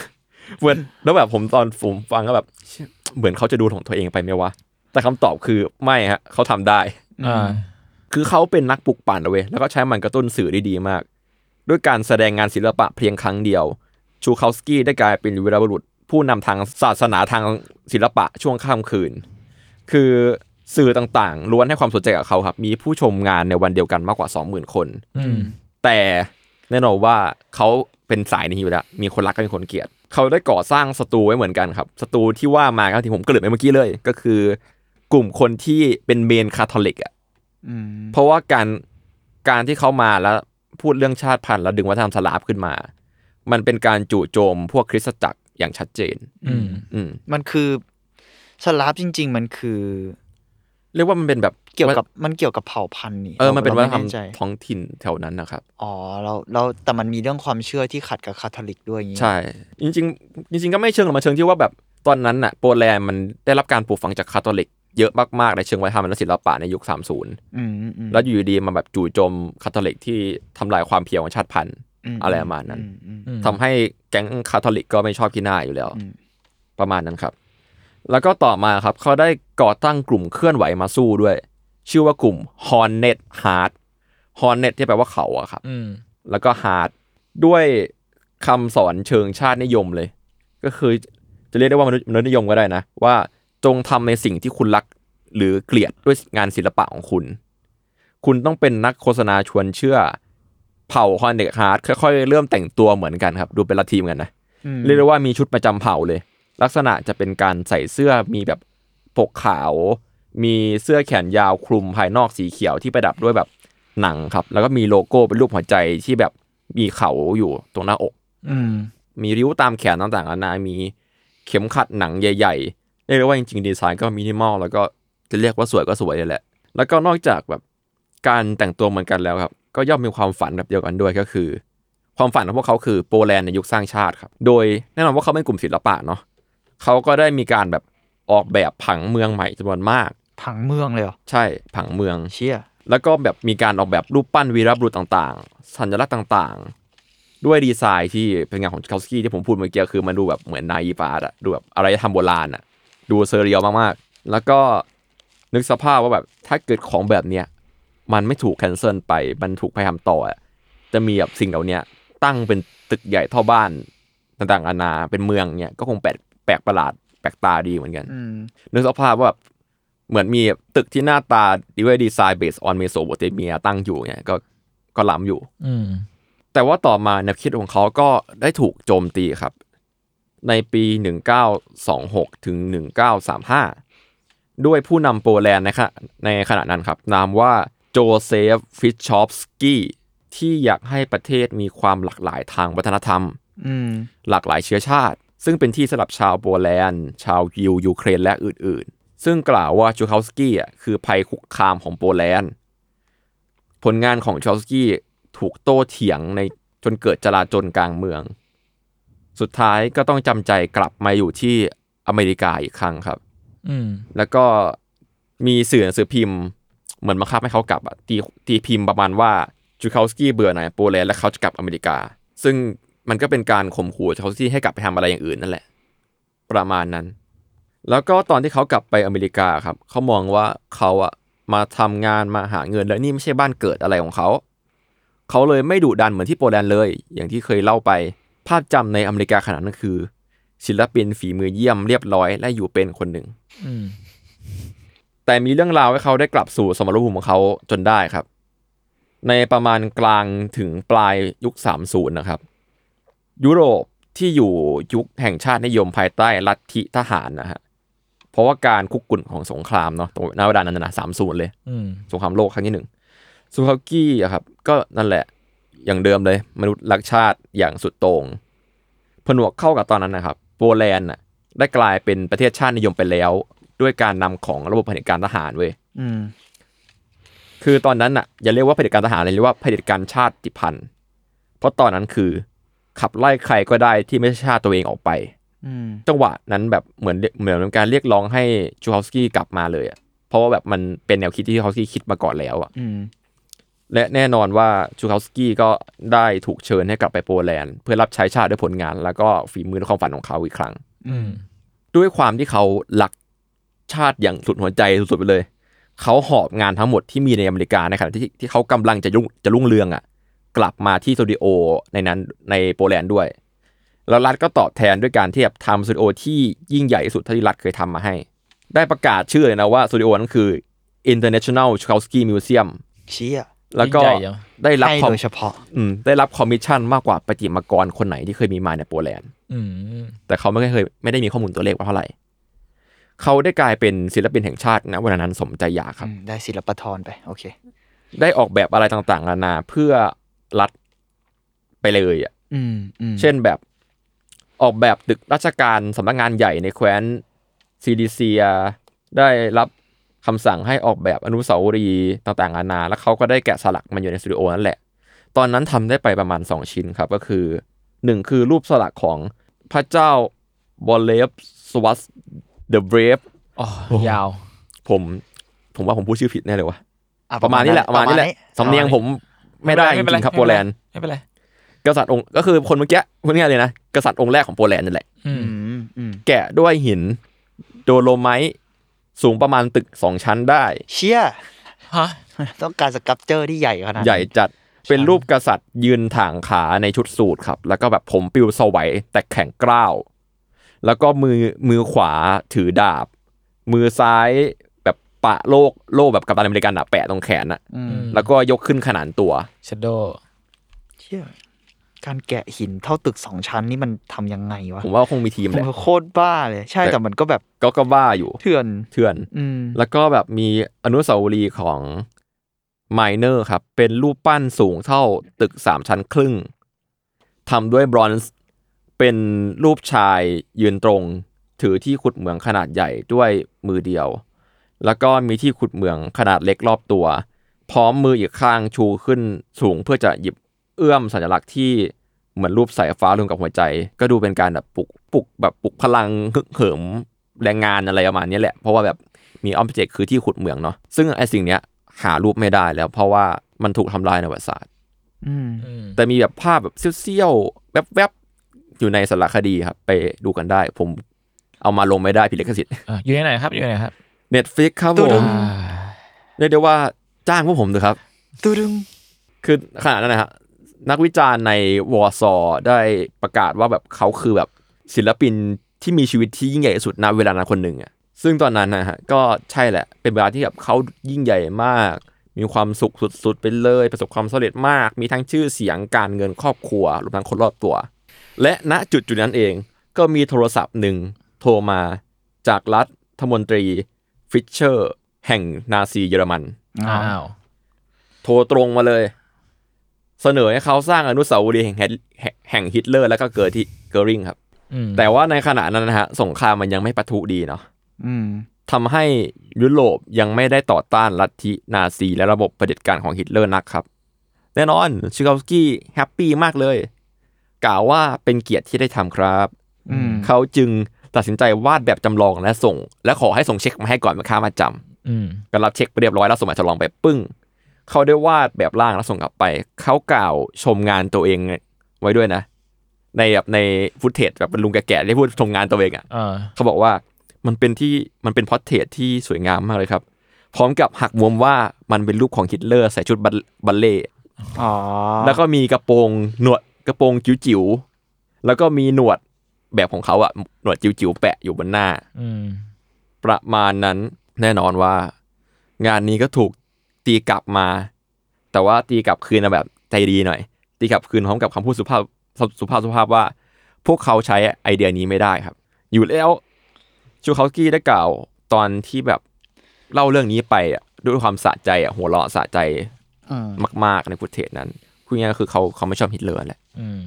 เหมือนแล้วแบบผมตอนผมฟังก็แบบเชี่ยเหมือนเขาจะดูของตัวเองไปไหมวะแต่คำตอบคือไม่ฮะเขาทำได้อ่า คือเขาเป็นนักปลุกปั่นเอาเว้ยแล้วก็ใช้มันกระตุ้นสื่อได้ดีมาก ด้วยการแสดงงานศิลปะเพียงครั้งเดียว ชูคาวสกี้ได้กลายเป็นวีรบุรุษ ผู้นำทางศาสนาทางศิลปะช่วงค่ำคืน คือสื่อต่างๆล้วนให้ความสนใจกับเขาครับ มีผู้ชมงานในวันเดียวกันมากกว่า 20,000 คนอืมแต่แน่นอนว่าเขาเป็นสายนี้อยู่แล้ว มีคนรักก็มีคนเกลียด เขาได้ก่อสร้างสตูไว้เหมือนกันครับสตูที่ว่ามาครับที่ผมเกริดไปเมื่อกี้เลย ก็คือกลุ่มคนที่เป็นเมนคาทอลิกอะอืม เพราะว่าการการที่เขามาแล้วพูดเรื่องชาติพันธุ์แล้วดึงวัฒนธรรมสลาฟขึ้นมา มันเป็นการจู่โจมพวกคริสตจักรอย่างชัดเจน อืมอืมมันคือสลาฟจริง ๆ มันคือ เรียกว่ามันเป็นแบบเกี่ยวกับมันเกี่ยวกับเผ่าพันธุ์นี่เออมันเป็นวัฒนธรรมไแใจท้องถิ่นแถวนั้นนะครับ อ๋อเราเราแต่มันมีเรื่องความเชื่อที่ขัดกับคาทอลิกด้วยอย่างงี้ใช่ จริง ๆ จริง ๆ ก็ไม่เชิงหรอกมาเชิงที่ว่าแบบตอนนั้นน่ะโปแลนด์มันได้รับการปลูกฝังจากคาทอลิก เยอะมากๆ ในเชิงวัฒนธรรมและศิลปะในยุค 30อืมอืมแล้วอยู่ดีๆมาแบบจู่โจมคาทอลิกที่ทำลายความ pure ของชาติพันธุ์มอะไรประมาณนั้นอือืมอืมทำให้แก๊งคาทอลิกก็ไม่ชอบขี้หน้าอยู่แล้วอืมประมาณนั้นครับ แล้วก็ต่อมาครับเขาได้ก่อตั้งกลุ่มเคลื่อนไหวมาสู้ด้วย ชื่อว่ากลุ่ม Hornet Heart Hornet ที่แปลว่าเขาอะครับอืมแล้วก็ Heart ด้วยคำสอนเชิงชาตินิยมเลย ก็คือจะเรียกได้ว่ามนุษย์มนุษยนิยมก็ได้นะ ว่า จงทำในสิ่งที่คุณรักหรือเกลียดด้วยงานศิลปะของคุณ คุณต้องเป็นนักโฆษณาชวนเชื่อ เผ่า Hornet Heart ค่อยๆ เริ่มแต่งตัวเหมือนกันครับ ดูเป็นละทีมกันนะอืมเรียกได้ว่ามีชุดประจำเผ่าเลย ลักษณะจะเป็นการใส่เสื้อมีแบบปกขาว มีเสื้อแขนยาวคลุมภายนอกสีเขียวที่ประดับด้วยแบบหนังครับ แล้วก็มีโลโก้เป็นรูปหัวใจที่แบบมีเขาอยู่ตรงหน้าอก อืมมีริ้วตามแขนต่างๆนานามีเข็มขัดหนังใหญ่ ๆ เรียกได้ว่าจริงๆดีไซน์ก็มินิมอลแล้วก็จะเรียกว่าสวยก็สวยเลยแหละ แล้วก็นอกจากแบบการแต่งตัวเหมือนกันแล้วครับ ก็ย่อมมีความฝันแบบเดียวกันด้วยก็คือ ความฝันของพวกเขาคือโปแลนด์ในยุคสร้างชาติครับ โดยแน่นอนว่าเขาเป็นกลุ่มศิลปะเนาะเขาก็ได้มีการแบบออกแบบผังเมืองใหม่จำนวนมาก ผังเมืองเลยเหรอใช่ผังเมืองเชี่ยแล้วก็แบบมีการออกแบบรูปปั้นวีรบุรุษต่างๆ สัญลักษณ์ต่างๆ ด้วยดีไซน์ที่เป็นงานของชูคาสกี้ที่ผมพูดเมื่อกี้คือมันดูแบบเหมือนนายฟาร์ดอะดูแบบอารยธรรมโบราณอะ ดู surreal มากๆ แล้วก็นึกสภาพว่าแบบถ้าเกิดของแบบเนี้ยมันไม่ถูก cancel ไป มันถูกพยายามต่ออะจะมีแบบสิ่งเหล่าเนี้ยตั้งเป็นตึกใหญ่เท่าบ้านต่างๆนานาเป็นเมืองเนี่ยก็คงแปลกแปลกประหลาดแปลกตาดีเหมือนกันอืมนึกสภาพว่าแบบเหมือนมีตึกที่หน้าตาดีด้วยดีไซน์ based on เมโสโปเตเมียตั้งอยู่เนี่ยก็ก็ล้ำอยู่ อืมแต่ว่าต่อมาแนวคิดของเขาก็ได้ถูกโจมตีครับ ในปี 1926 ถึง 1935 ด้วยผู้นำโปแลนด์นะครับในขณะนั้นครับนามว่าโจเซฟฟิชชอฟสกี้ที่อยากให้ประเทศมีความหลากหลายทางวัฒนธรรมอืมหลากหลายเชื้อชาติ ซึ่งเป็นที่สำหรับชาวโปแลนด์ ชาวยิวยูเครนและอื่นๆ ซึ่งกล่าวว่าชูคาวสกี้อะคือภัยคุกคามของโปแลนด์ ผลงานของชอลสกี้ถูกโต้เถียงในจนเกิดจลาจลกลางเมือง สุดท้ายก็ต้องจำใจกลับมาอยู่ที่อเมริกาอีกครั้งครับอืมแล้วก็มีสื่อหนังสือพิมพ์ เหมือนมาคับให้เขากลับอะตีตีพิมพ์ประมาณว่าจูคาสกี้เบื่อหน่ายโปแลนด์และเขาจะกลับอเมริกา ซึ่งมันก็เป็นการข่มขู่จูคาสกี้ให้กลับไปทำอะไรอย่างอื่นนั่นแหละ ประมาณนั้น แล้วก็ตอนที่เขากลับไปอเมริกาครับ เขามองว่าเขาอะมาทำงานมาหาเงินและนี่ไม่ใช่บ้านเกิดอะไรของเขา เขาเลยไม่ดุดันเหมือนที่โปแลนด์เลย อย่างที่เคยเล่าไป ภาพจำในอเมริกาขนาดนั้นคือ ศิลปินฝีมือเยี่ยมเรียบร้อยและอยู่เป็นคนหนึ่งอืมแต่มีเรื่องราวให้เขาได้กลับสู่สมรภูมิของเขาจนได้ครับ ในประมาณกลางถึงปลายยุค 30 นะครับ ยุโรปที่อยู่ยุคแห่งชาตินิยมภายใต้ลัทธิทหารนะฮะเพราะว่าการคุกกุ่นของสงครามเนาะตรงณเวลานั้นนะสามศูนย์เลยอืมสงครามโลกครั้งที่หนึ่งซูคากี้อะครับ ก็นั่นแหละ อย่างเดิมเลย มนุษย์รักชาติอย่างสุดโต่งผนวกเข้ากับตอนนั้นนะครับโปแลนด์น่ะได้กลายเป็นประเทศชาตินิยมไปแล้ว ด้วยการนำของระบบเผด็จการทหารเว้ยอืมคือตอนนั้นน่ะอย่าเรียกว่าเผด็จการทหารเลยเรียกว่าเผด็จการชาติพันธุ์ เพราะตอนนั้นคือ ขับไล่ใครก็ได้ที่ไม่ใช่ชาติตัวเองออกไปอืมจังหวะนั้นแบบเหมือนเหมือนเป็นการเรียกร้องให้ชูคอฟสกี้กลับมาเลยอะเพราะว่าแบบมันเป็นแนวคิดที่ชูคอฟสกี้คิดมาก่อนแล้วอะอืม และแน่นอนว่าชูคอฟสกี้ก็ได้ถูกเชิญให้กลับไปโปแลนด์ เพื่อรับใช้ชาติด้วยผลงาน แล้วก็ฝีมือและความฝันของเขาอีกครั้งอืมด้วยความที่เขารักชาติอย่างสุดหัวใจสุดๆไปเลย เขาหอบงานทั้งหมดที่มีในอเมริกาในขณะที่ที่เขากำลังจะรุ่งจะรุ่งเรืองอะ กลับมาที่สตูดิโอในนั้นในโปแลนด์ด้วย แล้วรัฐก็ตอบแทนด้วยการที่แบบทำสตูดิโอที่ยิ่งใหญ่ที่สุดเท่าที่รัฐเคยทำมาให้ ได้ประกาศชื่อเลยนะว่าสตูดิโอนั้นคือ International Szukalski Museum เชี่ย แล้วก็ยิ่งใหญ่จังได้รับให้คอมโดยเฉพาะ อืมได้รับคอมมิชชั่นมากกว่าประติมากรคนไหนที่เคยมีมาในโปแลนด์อืมแต่เขาไม่เคยไม่ได้มีข้อมูลตัวเลขว่าเท่าไหร่เขาได้กลายเป็นศิลปินแห่งชาตินะวันนั้นสมใจอยากครับอืมได้ศิลปทรไป โอเค ได้ออกแบบอะไรต่างๆนานาเพื่อรัฐไปเลยอะอืมอืมเช่นแบบออกแบบตึกราชการสำนักงานใหญ่ในแคว้นซิลิเซีย ได้รับ คำสั่งให้ออกแบบอนุสาวรีย์ต่างๆนานา แล้วเขาก็ได้แกะสลักมันอยู่ในสตูดิโอนั่นแหละ ตอนนั้นทำได้ไปประมาณ 2 ชิ้นครับ ก็คือหนึ่งคือรูปสลักของพระเจ้าบอลเลสวาฟ the Braveอ๋อยาว ผมผมว่าผมพูดชื่อผิดแน่เลยวะอ่ประมาณนี้แหละประมาณนี้แหละสำเนียงผมไม่ได้จริงๆครับโปแลนด์ไม่เป็นไรกษัตริย์องค์ก็คือคนเมื่อกี้คนนี้เลยนะกษัตริย์องค์แรกของโปแลนด์นั่นแหละอืมอืมอืมแกะด้วยหินโดโลไมต์ สูงประมาณตึกสองชั้นได้ เชี่ยฮะต้องการสกับเจอร์ที่ใหญ่ขนาดนั้นใหญ่จัดเป็นรูปกษัตริย์ยืนถ่างขาในชุดสูทครับ แล้วก็แบบผมปิวสวัยแต่แข็งกร้าวแล้วก็มือมือขวาถือดาบ มือซ้ายแบบปะโลกโลกแบบกัปตันอเมริกันอะแปะตรงแขนอะอืมแล้วก็ยกขึ้นขนานตัวชโดเชี่ย การแกะหินเท่าตึกสองชั้นนี่มันทำยังไงวะ ผมว่าคงมีทีมแหละโคตรบ้าเลย ใช่แต่แต่มันก็แบบก็ก็บ้าอยู่ เถื่อนเถื่อนอืมแล้วก็แบบมีอนุสาวรีย์ของไมเนอร์ครับ เป็นรูปปั้นสูงเท่าตึกสามชั้นครึ่งทำด้วยบรอนซ์เป็นรูปชายยืนตรง ถือที่ขุดเหมืองขนาดใหญ่ด้วยมือเดียว แล้วก็มีที่ขุดเหมืองขนาดเล็กรอบตัว พร้อมมืออีกข้างชูขึ้นสูงเพื่อจะหยิบเอื้อมสัญลักษณ์ที่ เหมือนรูปสายฟ้ารวมกับหัวใจ ก็ดูเป็นการแบบปลุกปลุกแบบปลุกพลังฮึกเหิมแรงงานอะไรประมาณนี้แหละ เพราะว่าแบบมีออบเจกต์คือที่ขุดเหมืองเนาะซึ่งไอสิ่งเนี้ยหารูปไม่ได้แล้ว เพราะว่ามันถูกทำลายในประวัติศาสตร์อืมอืมแต่มีแบบภาพแบบเซี่ยวๆแวบๆอยู่ในสารคดีครับ ไปดูกันได้ ผมเอามาลงไม่ได้ผิดลิขสิทธิ์อะอยู่ในไหนครับอยู่ในไหนครับ Netflix ครับผตุ๊มดอ่าเรียกได้ว่าจ้างพวกผมเถอะครับตูดึงคือขนาดนั้นนะฮะ นักวิจารณ์ในวอร์ซอได้ประกาศว่าแบบเขาคือแบบศิลปินที่มีชีวิตที่ยิ่งใหญ่ที่สุดณเวลานั้นคนหนึ่งอะซึ่งตอนนั้นนะฮะก็ใช่แหละ เป็นเวลาที่แบบเขายิ่งใหญ่มาก มีความสุขสุดๆไปเลย ประสบความสำเร็จมาก มีทั้งชื่อเสียงการเงินครอบครัวรวมทั้งคนรอบตัว และณจุดจุดๆนั้นเองก็มีโทรศัพท์หนึ่งโทรมาจากรัฐมนตรีฟิชเชอร์ แห่งนาซีเยอรมันอ้าวโทรตรงมาเลย เสนอให้เขาสร้างอนุสาวรีย์แห่งแฮทแห่งแห่งฮิตเลอร์แล้วก็เกิดที่เกอริงครับอืมแต่ว่าในขณะนั้นนะฮะสงครามมันยังไม่ปะทุดีเนาะอืมทำให้ยุโรปยังไม่ได้ต่อต้านลัทธินาซีและระบบเผด็จการของฮิตเลอร์นักครับ แน่นอนชูคาสกี้ happy มากเลย กล่าวว่าเป็นเกียรติที่ได้ทำครับอืมเขาจึงตัดสินใจวาดแบบจำลองและส่ง และขอให้ส่งเช็คมาให้ก่อนเป็นค่ามัดจำอืมก็รับเช็คไปเรียบร้อยแล้วส่งแบบจำลองไปปึ้ง เขาได้วาดแบบร่างแล้วส่งกลับไป เขากล่าวชมงานตัวเองไว้ด้วยนะ ในแบบใน footage แบบเป็นลุงแก่ๆที่พูดชมงานตัวเองอะเออเขาบอกว่ามันเป็นที่มันเป็น portrait ที่สวยงามมากเลยครับ พร้อมกับหักมุมว่ามันเป็นรูปของฮิตเลอร์ใส่ชุดบัลบัลเล่ต์อ๋อแล้วก็มีกระโปรงหนวดกระโปรงจิ๋วๆแล้วก็มีหนวดแบบของเขาอะหนวดจิ๋วๆแปะอยู่บนหน้าอืมประมาณนั้นแน่นอนว่า งานนี้ก็ถูก ตีกลับมา แต่ว่าตีกลับคืนมาแบบใจดีหน่อย ตีกลับคืนพร้อมกับคำพูดสุภาพสุภาพสุภาพว่า พวกเขาใช้ไอเดียนี้ไม่ได้ครับ อยู่แล้วชูคาสกี้ได้กล่าวตอนที่แบบเล่าเรื่องนี้ไปอะด้วยความสะใจอะหัวเราะสะใจอืมมาก ๆ ใน footage นั้นพูดง่ายๆก็คือเขาเขาไม่ชอบฮิตเลอร์แหละอืม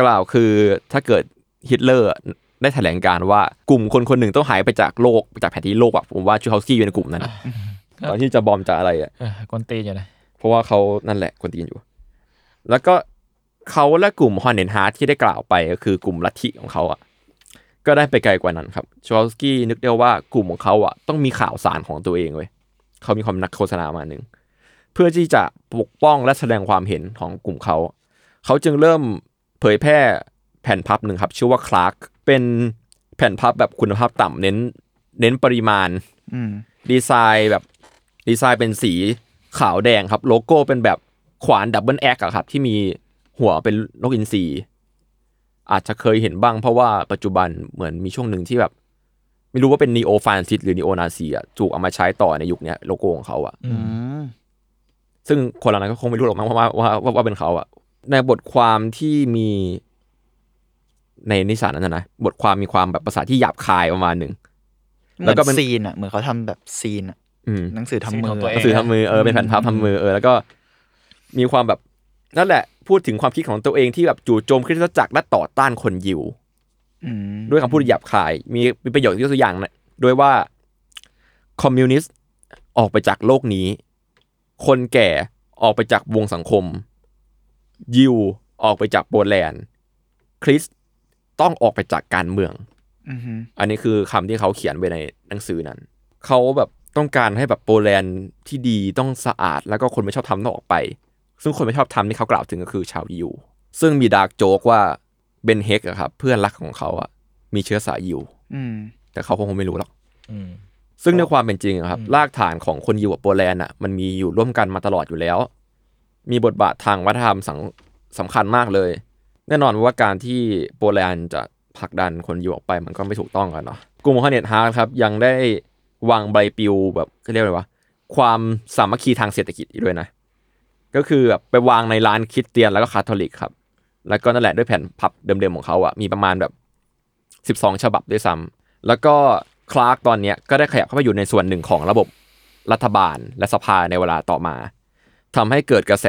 กล่าวคือถ้าเกิดฮิตเลอร์ได้แถลงการณ์ว่ากลุ่มคนคนหนึ่งต้องหายไปจากโลกจากแผนที่โลกอะผมว่าชูคาสกี้อยู่ในกลุ่มนั้นอะ ตอนที่จะบอมจะอะไรอะเออกวนตีนอยู่นะเพราะว่าเขานั่นแหละคนตีนอยู่ แล้วก็เขาและกลุ่มฮอนเนนฮาร์ทที่ได้กล่าวไปก็คือกลุ่มลัทธิของเขาอะก็ได้ไปไกลกว่านั้นครับชวอลสกี้นึกได้ว่ากลุ่มของเขาอะต้องมีข่าวสารของตัวเองเว้ยเขามีความนักโฆษณามาหนึ่งเพื่อที่จะปกป้องและแสดงความเห็นของกลุ่มเขา เขาจึงเริ่มเผยแพร่แผ่นพับหนึ่งครับ ชื่อว่าคลาร์กเป็นแผ่นพับแบบคุณภาพต่ำเน้น เน้นปริมาณอืมดีไซน์แบบ ดีไซน์เป็นสีขาวแดงครับ โลโก้เป็นแบบขวาน double axe อะครับ ที่มีหัวเป็นนกอินทรีอาจจะเคยเห็นบ้างเพราะว่าปัจจุบันเหมือนมีช่วงหนึ่งที่แบบ ไม่รู้ว่าเป็น neo-fascist หรือ neo-Nazi อะถูกเอามาใช้ต่อในยุคเนี้ยโลโก้ของเขาอะอือืมมซึ่งคนเหล่านั้นก็คงไม่รู้หรอกมั้งว่าว่าว่าว่าเป็นเขาอะในบทความที่มีในนิสานนั้นนะนะบทความมีความแบบภาษาที่หยาบคายประมาณหนึ่งเหแล้มืวอนก็เป็นซีนอะเหมือนเขาทำแบบซีนอะอืม หนังสือทำซีนมืของอตัวเอะงหนังสือทำมือเออเป็นแผ่นพับทำมือเออแล้วก็ มีความแบบนั่นแหละ พูดถึงความคิดของตัวเองที่แบบจู่โจมคริสตจักรและต่อต้านคนยิวอืมด้วยคำพูดหยาบคาย มีมีประโยชน์ยกตัวอย่างนะโดยว่าคอมมิวนิสต์ออกไปจากโลกนี้ คนแก่ออกไปจากวงสังคม ยิวออกไปจากโปแลนด์ คริสต์ต้องออกไปจากการเมืองอือฮึอันนี้คือคำที่เขาเขียนไว้ในหนังสือนั้น เขาแบบ ต้องการให้แบบโปแลนด์ที่ดีต้องสะอาด แล้วก็คนไม่ชอบธรรมต้องออกไป ซึ่งคนไม่ชอบธรรมที่เขากล่าวถึงก็คือชาวยิวซึ่งมี dark joke ว่า Ben Hecht อะครับเพื่อนรักของเขาอะมีเชื้อสายยิวอืมแต่เขาคงไม่รู้หรอกอืมซึ่งในความเป็นจริงอะครับรากฐานของคนยิวกับโปแลนด์อะมันมีอยู่ร่วมกันมาตลอดอยู่แล้ว มีบทบาททางวัฒนธรรมสังสำคัญมากเลย แน่นอนว่าการที่โปแลนด์จะผลักดันคนยิวออกไปมันก็ไม่ถูกต้องกันเนาะกลุ่ม Horned Heart ครับยังได้ วางใบปลิวแบบเขาเรียกอะไรวะความสามัคคีทางเศรษฐกิจด้วยนะ ก็คือแบบไปวางในร้านคริสเตียนแล้วก็คาทอลิกครับ แล้วก็นั่นแหละด้วยแผ่นพับเดิมๆของเขาอะมีประมาณแบบสิบสองฉบับด้วยซ้ำแล้วก็คลาร์กตอนเนี้ยก็ได้ขยับเข้าไปอยู่ในส่วนหนึ่งของระบบรัฐบาลและสภาในเวลาต่อมาทำให้เกิดกระแส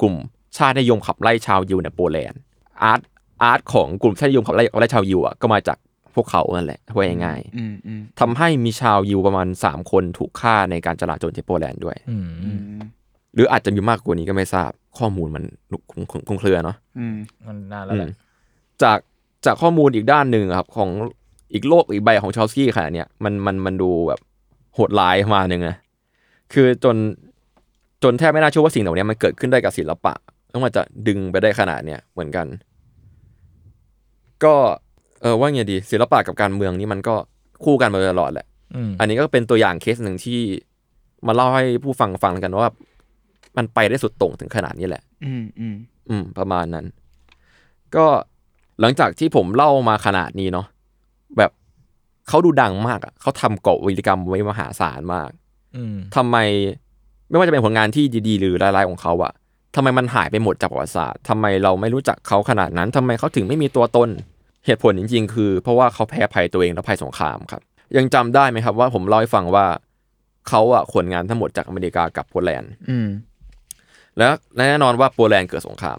กลุ่มชาตินิยมขับไล่ชาวยิวในโปแลนด์อาร์ตอาร์ตของกลุ่มชาตินิยมขับไล่ขับไล่ชาวยิวอะก็มาจาก พวกเขานั่นแหละพูดง่ายอืมอืมๆทำให้มีชาวยิวประมาณสามคนถูกฆ่าในการจลาจลที่โปแลนด์ด้วยอืมอืมหรืออาจจะมีมากกว่านี้ก็ไม่ทราบข้อมูลมันคลุมคลุมคลุมเครือเนาะอืมมันนานแล้วแหละอืมจากจากข้อมูลอีกด้านหนึ่งอะครับ ของอีกโลกอีกใบของชอลสกี้ขนาดเนี้ยมันมันมันดูแบบโหดร้ายมาหนึ่งนะคือจนจนแทบไม่น่าเชื่อว่าสิ่งเหล่านี้มันเกิดขึ้นได้กับศิลปะแล้วมันจะดึงไปได้ขนาดเนี้ยเหมือนกัน ก็ เออว่าไงดีศิลปะกับการเมืองนี่มันก็คู่กันมาโดยตลอดแหละอืมอันนี้ก็เป็นตัวอย่างเคสหนึ่งที่มาเล่าให้ผู้ฟังฟังกันว่า มันไปได้สุดโต่งถึงขนาดนี้แหละ อืมอืมอืม ประมาณนั้น ก็หลังจากที่ผมเล่ามาขนาดนี้เนาะแบบเขาดูดังมากอะเขาทำเกาะวิรกรรมไว้มหาศาลมากอืมทำไมไม่ว่าจะเป็นผลงานที่ดีๆ หรือร้ายๆของเขาอะทำไมมันหายไปหมดจากประวัติศาสตร์ทำไมเราไม่รู้จักเขาขนาดนั้นทำไมเขาถึงไม่มีตัวตน เหตุผลจริง ๆ คือ เพราะว่าเขาแพ้ภัยตัวเองและภัยสงครามครับ ยังจำได้ไหมครับว่าผมเล่าให้ฟังว่าเขาอะขนงานทั้งหมดจากอเมริกากับโปแลนด์อืมและและแน่นอนว่าโปแลนด์เกิดสงคราม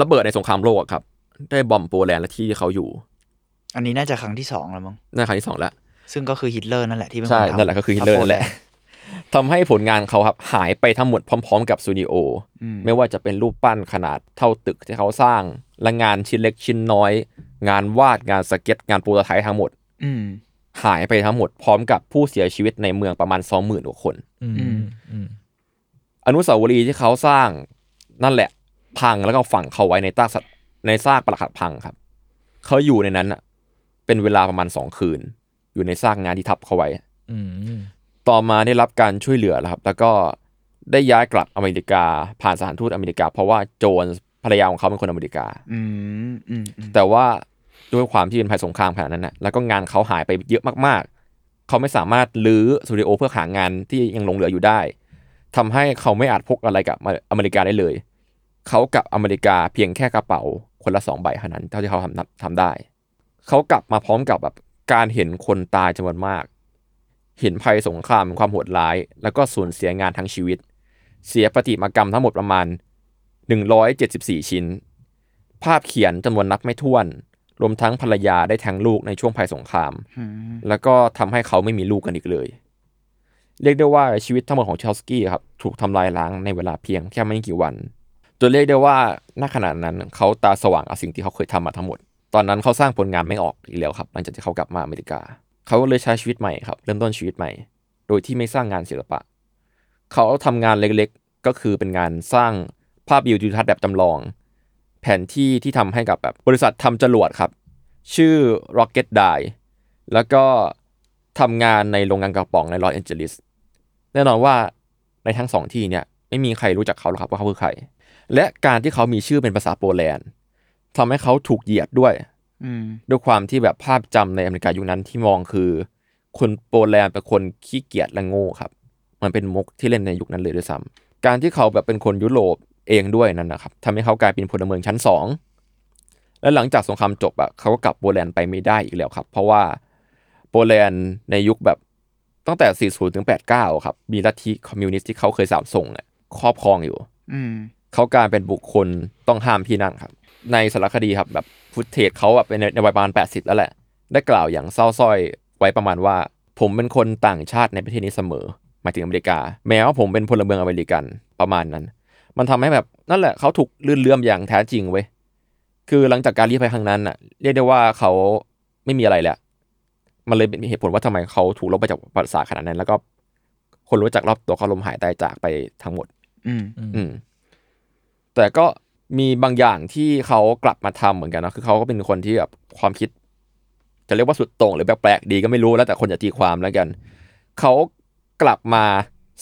ระเบิดในสงครามโลกอะครับ ได้ bomb โปแลนด์และที่ที่เขาอยู่ อันนี้น่าจะครั้งที่สองแล้วมั้งนั่นครั้งที่สองแล้วซึ่งก็คือฮิตเลอร์นั่นแหละที่เป็นคใช่นทำนั่นแหละก็คือฮิตเลอร์นั่นแหละ ทำให้ผลงานเขาครับหายไปทั้งหมดพร้อม ๆ กับสตูดิโออไม่ว่าจะเป็นรูปปั้นขนาดเท่าตึกที่เขาสร้าง และงานชิ้นเล็กชิ้นน้อย งานวาดงานสเก็ตงานโปรโตไทป์ทั้งหมดอืมหายไปทั้งหมดพร้อมกับผู้เสียชีวิตในเมืองประมาณสองหมื่นกว่าคนอืมอืมอืมอนุสาวรีย์ที่เขาสร้างนั่นแหละ พังแล้วก็ฝังเขาไว้ในซากสัตว์ในซากปรักหักพังครับ เขาอยู่ในนั้นอะเป็นเวลาประมาณสองคืน อยู่ในซากงานที่ทับเขาไว้อืม ต่อมาได้รับการช่วยเหลือแล้วครับ แล้วก็ได้ย้ายกลับอเมริกา ผ่านสถานทูตอเมริกา เพราะว่าโจนส์ภรรยาของเขาเป็นคนอเมริกาอืมอืมอืมแต่ว่าด้วยความที่เป็นภัยสงครามขนาดนั้นนะแล้วก็งานเขาหายไปเยอะมากๆ เขาไม่สามารถลื้อสตูดิโอเพื่อหางานที่ยังหลงเหลืออยู่ได้ทำให้เขาไม่อาจพกอะไรกับอเมริกาได้เลย เขากับอเมริกาเพียงแค่กระเป๋าคนละสองใบเท่านั้น เท่าที่เขาทำทำได้ เขากลับมาพร้อมกับแบบการเห็นคนตายจำนวนมาก เห็นภัยสงครามความโหดร้าย แล้วก็สูญเสียงานทั้งชีวิต เสียประติมากรรมทั้งหมดประมาณ 174 ชิ้น ภาพเขียนจำนวนนับไม่ถ้วน รวมทั้งภรรยาได้แทงลูกในช่วงภัยสงครามอืมแล้วก็ทำให้เขาไม่มีลูกกันอีกเลย เรียกได้ว่าชีวิตทั้งหมดของเชลสกี้ครับถูกทำลายล้างในเวลาเพียงแค่ไม่กี่วันจนเรียกได้ว่าณขณะนั้นเขาตาสว่างกับสิ่งที่เขาเคยทำมาทั้งหมด ตอนนั้นเขาสร้างผลงานไม่ออกอีกแล้วครับ หลังจากที่เขากลับมาอเมริกา เขาเลยใช้ชีวิตใหม่ครับ เริ่มต้นชีวิตใหม่ โดยที่ไม่สร้างงานศิลปะ เขาทำงานเล็กๆ ก็คือเป็นงานสร้างภาพวิวทิวทัศน์แบบจำลอง แผนที่ที่ทำให้กับแบบบริษัททำจรวดครับ ชื่อ Rocket Die แล้วก็ทำงานในโรงงานกระป๋องในลอสแอนเจลิสแน่นอนว่าในทั้งสองที่เนี่ยไม่มีใครรู้จักเขาหรอกครับว่าเขาคือใคร และการที่เขามีชื่อเป็นภาษาโปแลนด์ทำให้เขาถูกเหยียดด้วย ด้วยความที่แบบภาพจำในอเมริกายุคนั้นที่มองคือ คนโปแลนด์เป็นคนขี้เกียจและโง่ครับ มันเป็นมุกที่เล่นในยุคนั้นเลยด้วยซ้ำการที่เขาแบบเป็นคนยุโรปเองด้วยนั่นนะครับทำให้เขากลายเป็นพลเมืองชั้นสองและหลังจากสงครามจบอะเขาก็กลับโปแลนด์ไปไม่ได้อีกแล้วครับ เพราะว่าโปแลนด์ในยุคแบบตั้งแต่ 40 ถึง 89 ครับ มีลัทธิคอมมิวนิสต์ที่เขาเคยสาปส่งอะครอบครองอยู่ อืมเขากลายเป็นบุคคลต้องห้ามที่นั่นครับ ในสารคดีครับแบบ ฟุตเทจเขาแบบเป็นในในวัยประมาณ 80 แล้วแหละ ได้กล่าวอย่างเศร้าส้อยไว้ประมาณว่า ผมเป็นคนต่างชาติในประเทศนี้เสมอ หมายถึงอเมริกา แม้ว่าผมเป็นพลเมืองอเมริกันประมาณนั้น มันทำให้แบบนั่นแหละเขาถูกลื่นเลื่อมอย่างแท้จริงเว้ยคือหลังจากการลี้ภัยครั้งนั้นน่ะเรียกได้ว่าเขาไม่มีอะไรแล้วมันเลยเป็นเหตุผลว่าทำไมเขาถูกลบไปจากประวัติศาสตร์ขนาดนั้น แล้วก็ คนรู้จักรอบตัวเขาลมหายตายจากไปทั้งหมด อืมอืมแต่ก็ มีบางอย่างที่เขากลับมาทำเหมือนกันนะคือเขาก็เป็นคนที่แบบความคิด จะเรียกว่าสุดโต่งหรือแปลกๆดีก็ไม่รู้แล้วแต่คนจะตีความแล้วกัน เขากลับมา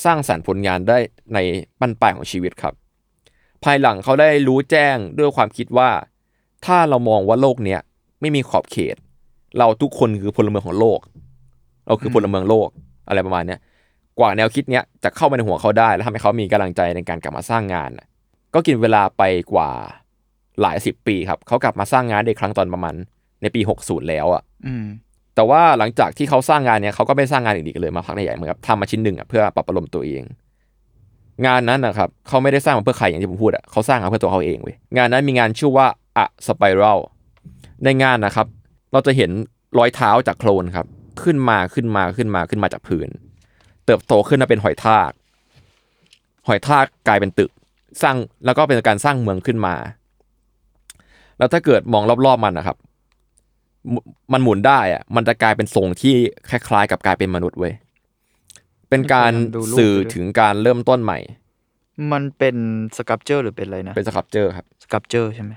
สร้างสรรค์ผลงานได้ในบรรปลายของชีวิตครับ ภายหลังเขาได้รู้แจ้งด้วยความคิดว่า ถ้าเรามองว่าโลกเนี้ยไม่มีขอบเขต เราทุกคนคือพลเมืองของโลก เราคือพลเมืองโลกอะไรประมาณเนี้ยกว่าแนวคิดเนี้ยจะเข้ามาในหัวเขาได้ แล้วทำให้เขามีกำลังใจในการกลับมาสร้างงานนะ ก็กินเวลาไปกว่าหลายสิบปีครับเขากลับมาสร้างงานได้อีกครั้งตอนประมาณในปี 60 แล้วอะอืมแต่ว่าหลังจากที่เขาสร้างงานเนี้ยเขาก็ไม่สร้างงานอื่นอีกเลยมาพักใหญ่ๆเหมือนกับทำมาชิ้นหนึ่งอะเพื่อปรับประโลมตัวเอง งานนั้นนะครับเขาไม่ได้สร้างมาเพื่อใครอย่างที่ผมพูดอะเขาสร้างมาเพื่อตัวเขาเองเว้ยงานนั้นมีงานชื่อว่าอะสไปรัลในงานนะครับ เราจะเห็นรอยเท้าจากโคลนครับ ขึ้นมาขึ้นมาขึ้นมาขึ้นมาจากพื้น เติบโตขึ้นมาเป็นหอยทาก หอยทากกลายเป็นตึก สร้างแล้วก็เป็นการสร้างเมืองขึ้นมา แล้วถ้าเกิดมองรอบๆมันนะครับมุมันหมุนได้อะมันจะกลายเป็นทรงที่คล้ายๆ กับกลายเป็นมนุษย์เว้ยเป็นการดูรูปสื่ออยู่ด้วยถึงการเริ่มต้นใหม่ มันเป็น sculpture หรือเป็นอะไรนะ เป็น sculpture ครับ sculpture ใช่ไหม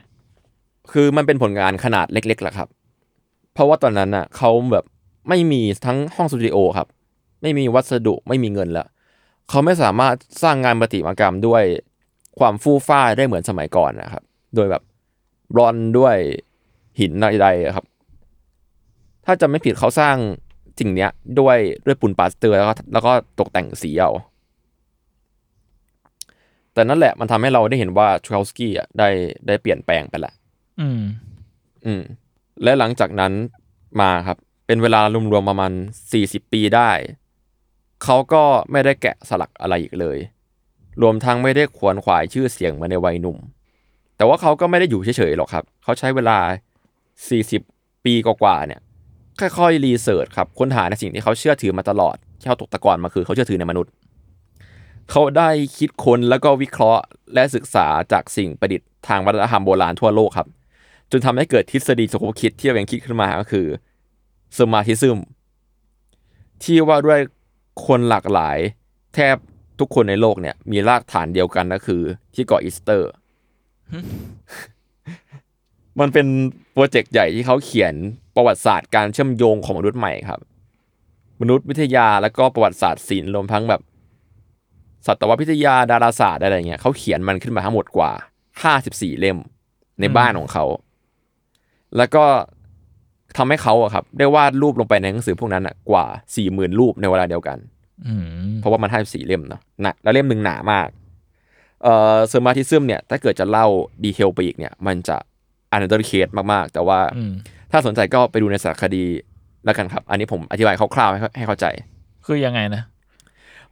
คือมันเป็นผลงานขนาดเล็กๆแหละครับ เพราะว่าตอนนั้นน่ะเขาแบบไม่มีทั้งห้องสตูดิโอครับ ไม่มีวัสดุไม่มีเงินแล้วเขาไม่สามารถสร้างงานประติมากรรมด้วย ความฟู่ฟ่าได้เหมือนสมัยก่อนนะครับ โดยแบบบรอนซ์ด้วยหินใดๆอะครับ ถ้าจะไม่ผิดเขาสร้างสิ่งเนี้ย ด้วยด้วยปูนปาสเตอร์แล้วก็แล้วก็ตกแต่งสีเอาแต่นั่นแหละมันทำให้เราได้เห็นว่าทรลสกี้อะได้ได้เปลี่ยนแปลงไปละ อืม อืม และหลังจากนั้นมาครับ เป็นเวลารวมๆประมาณสี่สิบปีได้ เขาก็ไม่ได้แกะสลักอะไรอีกเลย รวมทั้งไม่ได้ขวนขวายชื่อเสียงมาในวัยหนุ่ม แต่ว่าเขาก็ไม่ได้อยู่เฉยๆหรอกครับ เขาใช้เวลาสี่สิบปีกว่าๆเนี่ยค่อยๆรีเสิร์ชครับค้นหาในสิ่งที่เขาเชื่อถือมาตลอดที่เขาตกตะกอนมาคือเขาเชื่อถือในมนุษย์ เขาได้คิดค้นแล้วก็วิเคราะห์และศึกษาจากสิ่งประดิษฐ์ทางวัฒนธรรมโบราณทั่วโลกครับ จนทำให้เกิดทฤษฎีสมคบคิดที่เราเองคิดขึ้นมาก็คือสมาธิซึมที่ว่าด้วยคนหลากหลาย แทบ ทุกคนในโลกเนี่ย มีรากฐานเดียวกันก็คือ ที่เกาะอีสเตอร์ มันเป็นโปรเจกต์ใหญ่ที่เขาเขียนประวัติศาสตร์การเชื่อมโยงของมนุษย์ใหม่ครับ มนุษยวิทยาแล้วก็ประวัติศาสตร์ศิลป์รวมทั้งแบบสัตววิทยาดาราศาสตร์อะไรเงี้ยเขาเขียนมันขึ้นมาทั้งหมดกว่า54เล่มในบ้านของเขา แล้วก็ทำให้เขาอะครับ ได้วาดรูปลงไปในหนังสือพวกนั้นอะกว่า40,000รูปในเวลาเดียวกันอืม เพราะว่ามันห้าสี่เล่มเนาะหนะแล้วเล่มหนึ่งหนามาก เอ่อเซอร์มาทิซึมเนี่ย ถ้าเกิดจะเล่าดีเทลไปอีกเนี่ย มันจะอันเดอร์เคสมากๆ แต่ว่าอืมถ้าสนใจก็ไปดูในสารคดีแล้วกันครับ อันนี้ผมอธิบายคร่าวๆให้ให้เข้าใจ คือยังไงนะ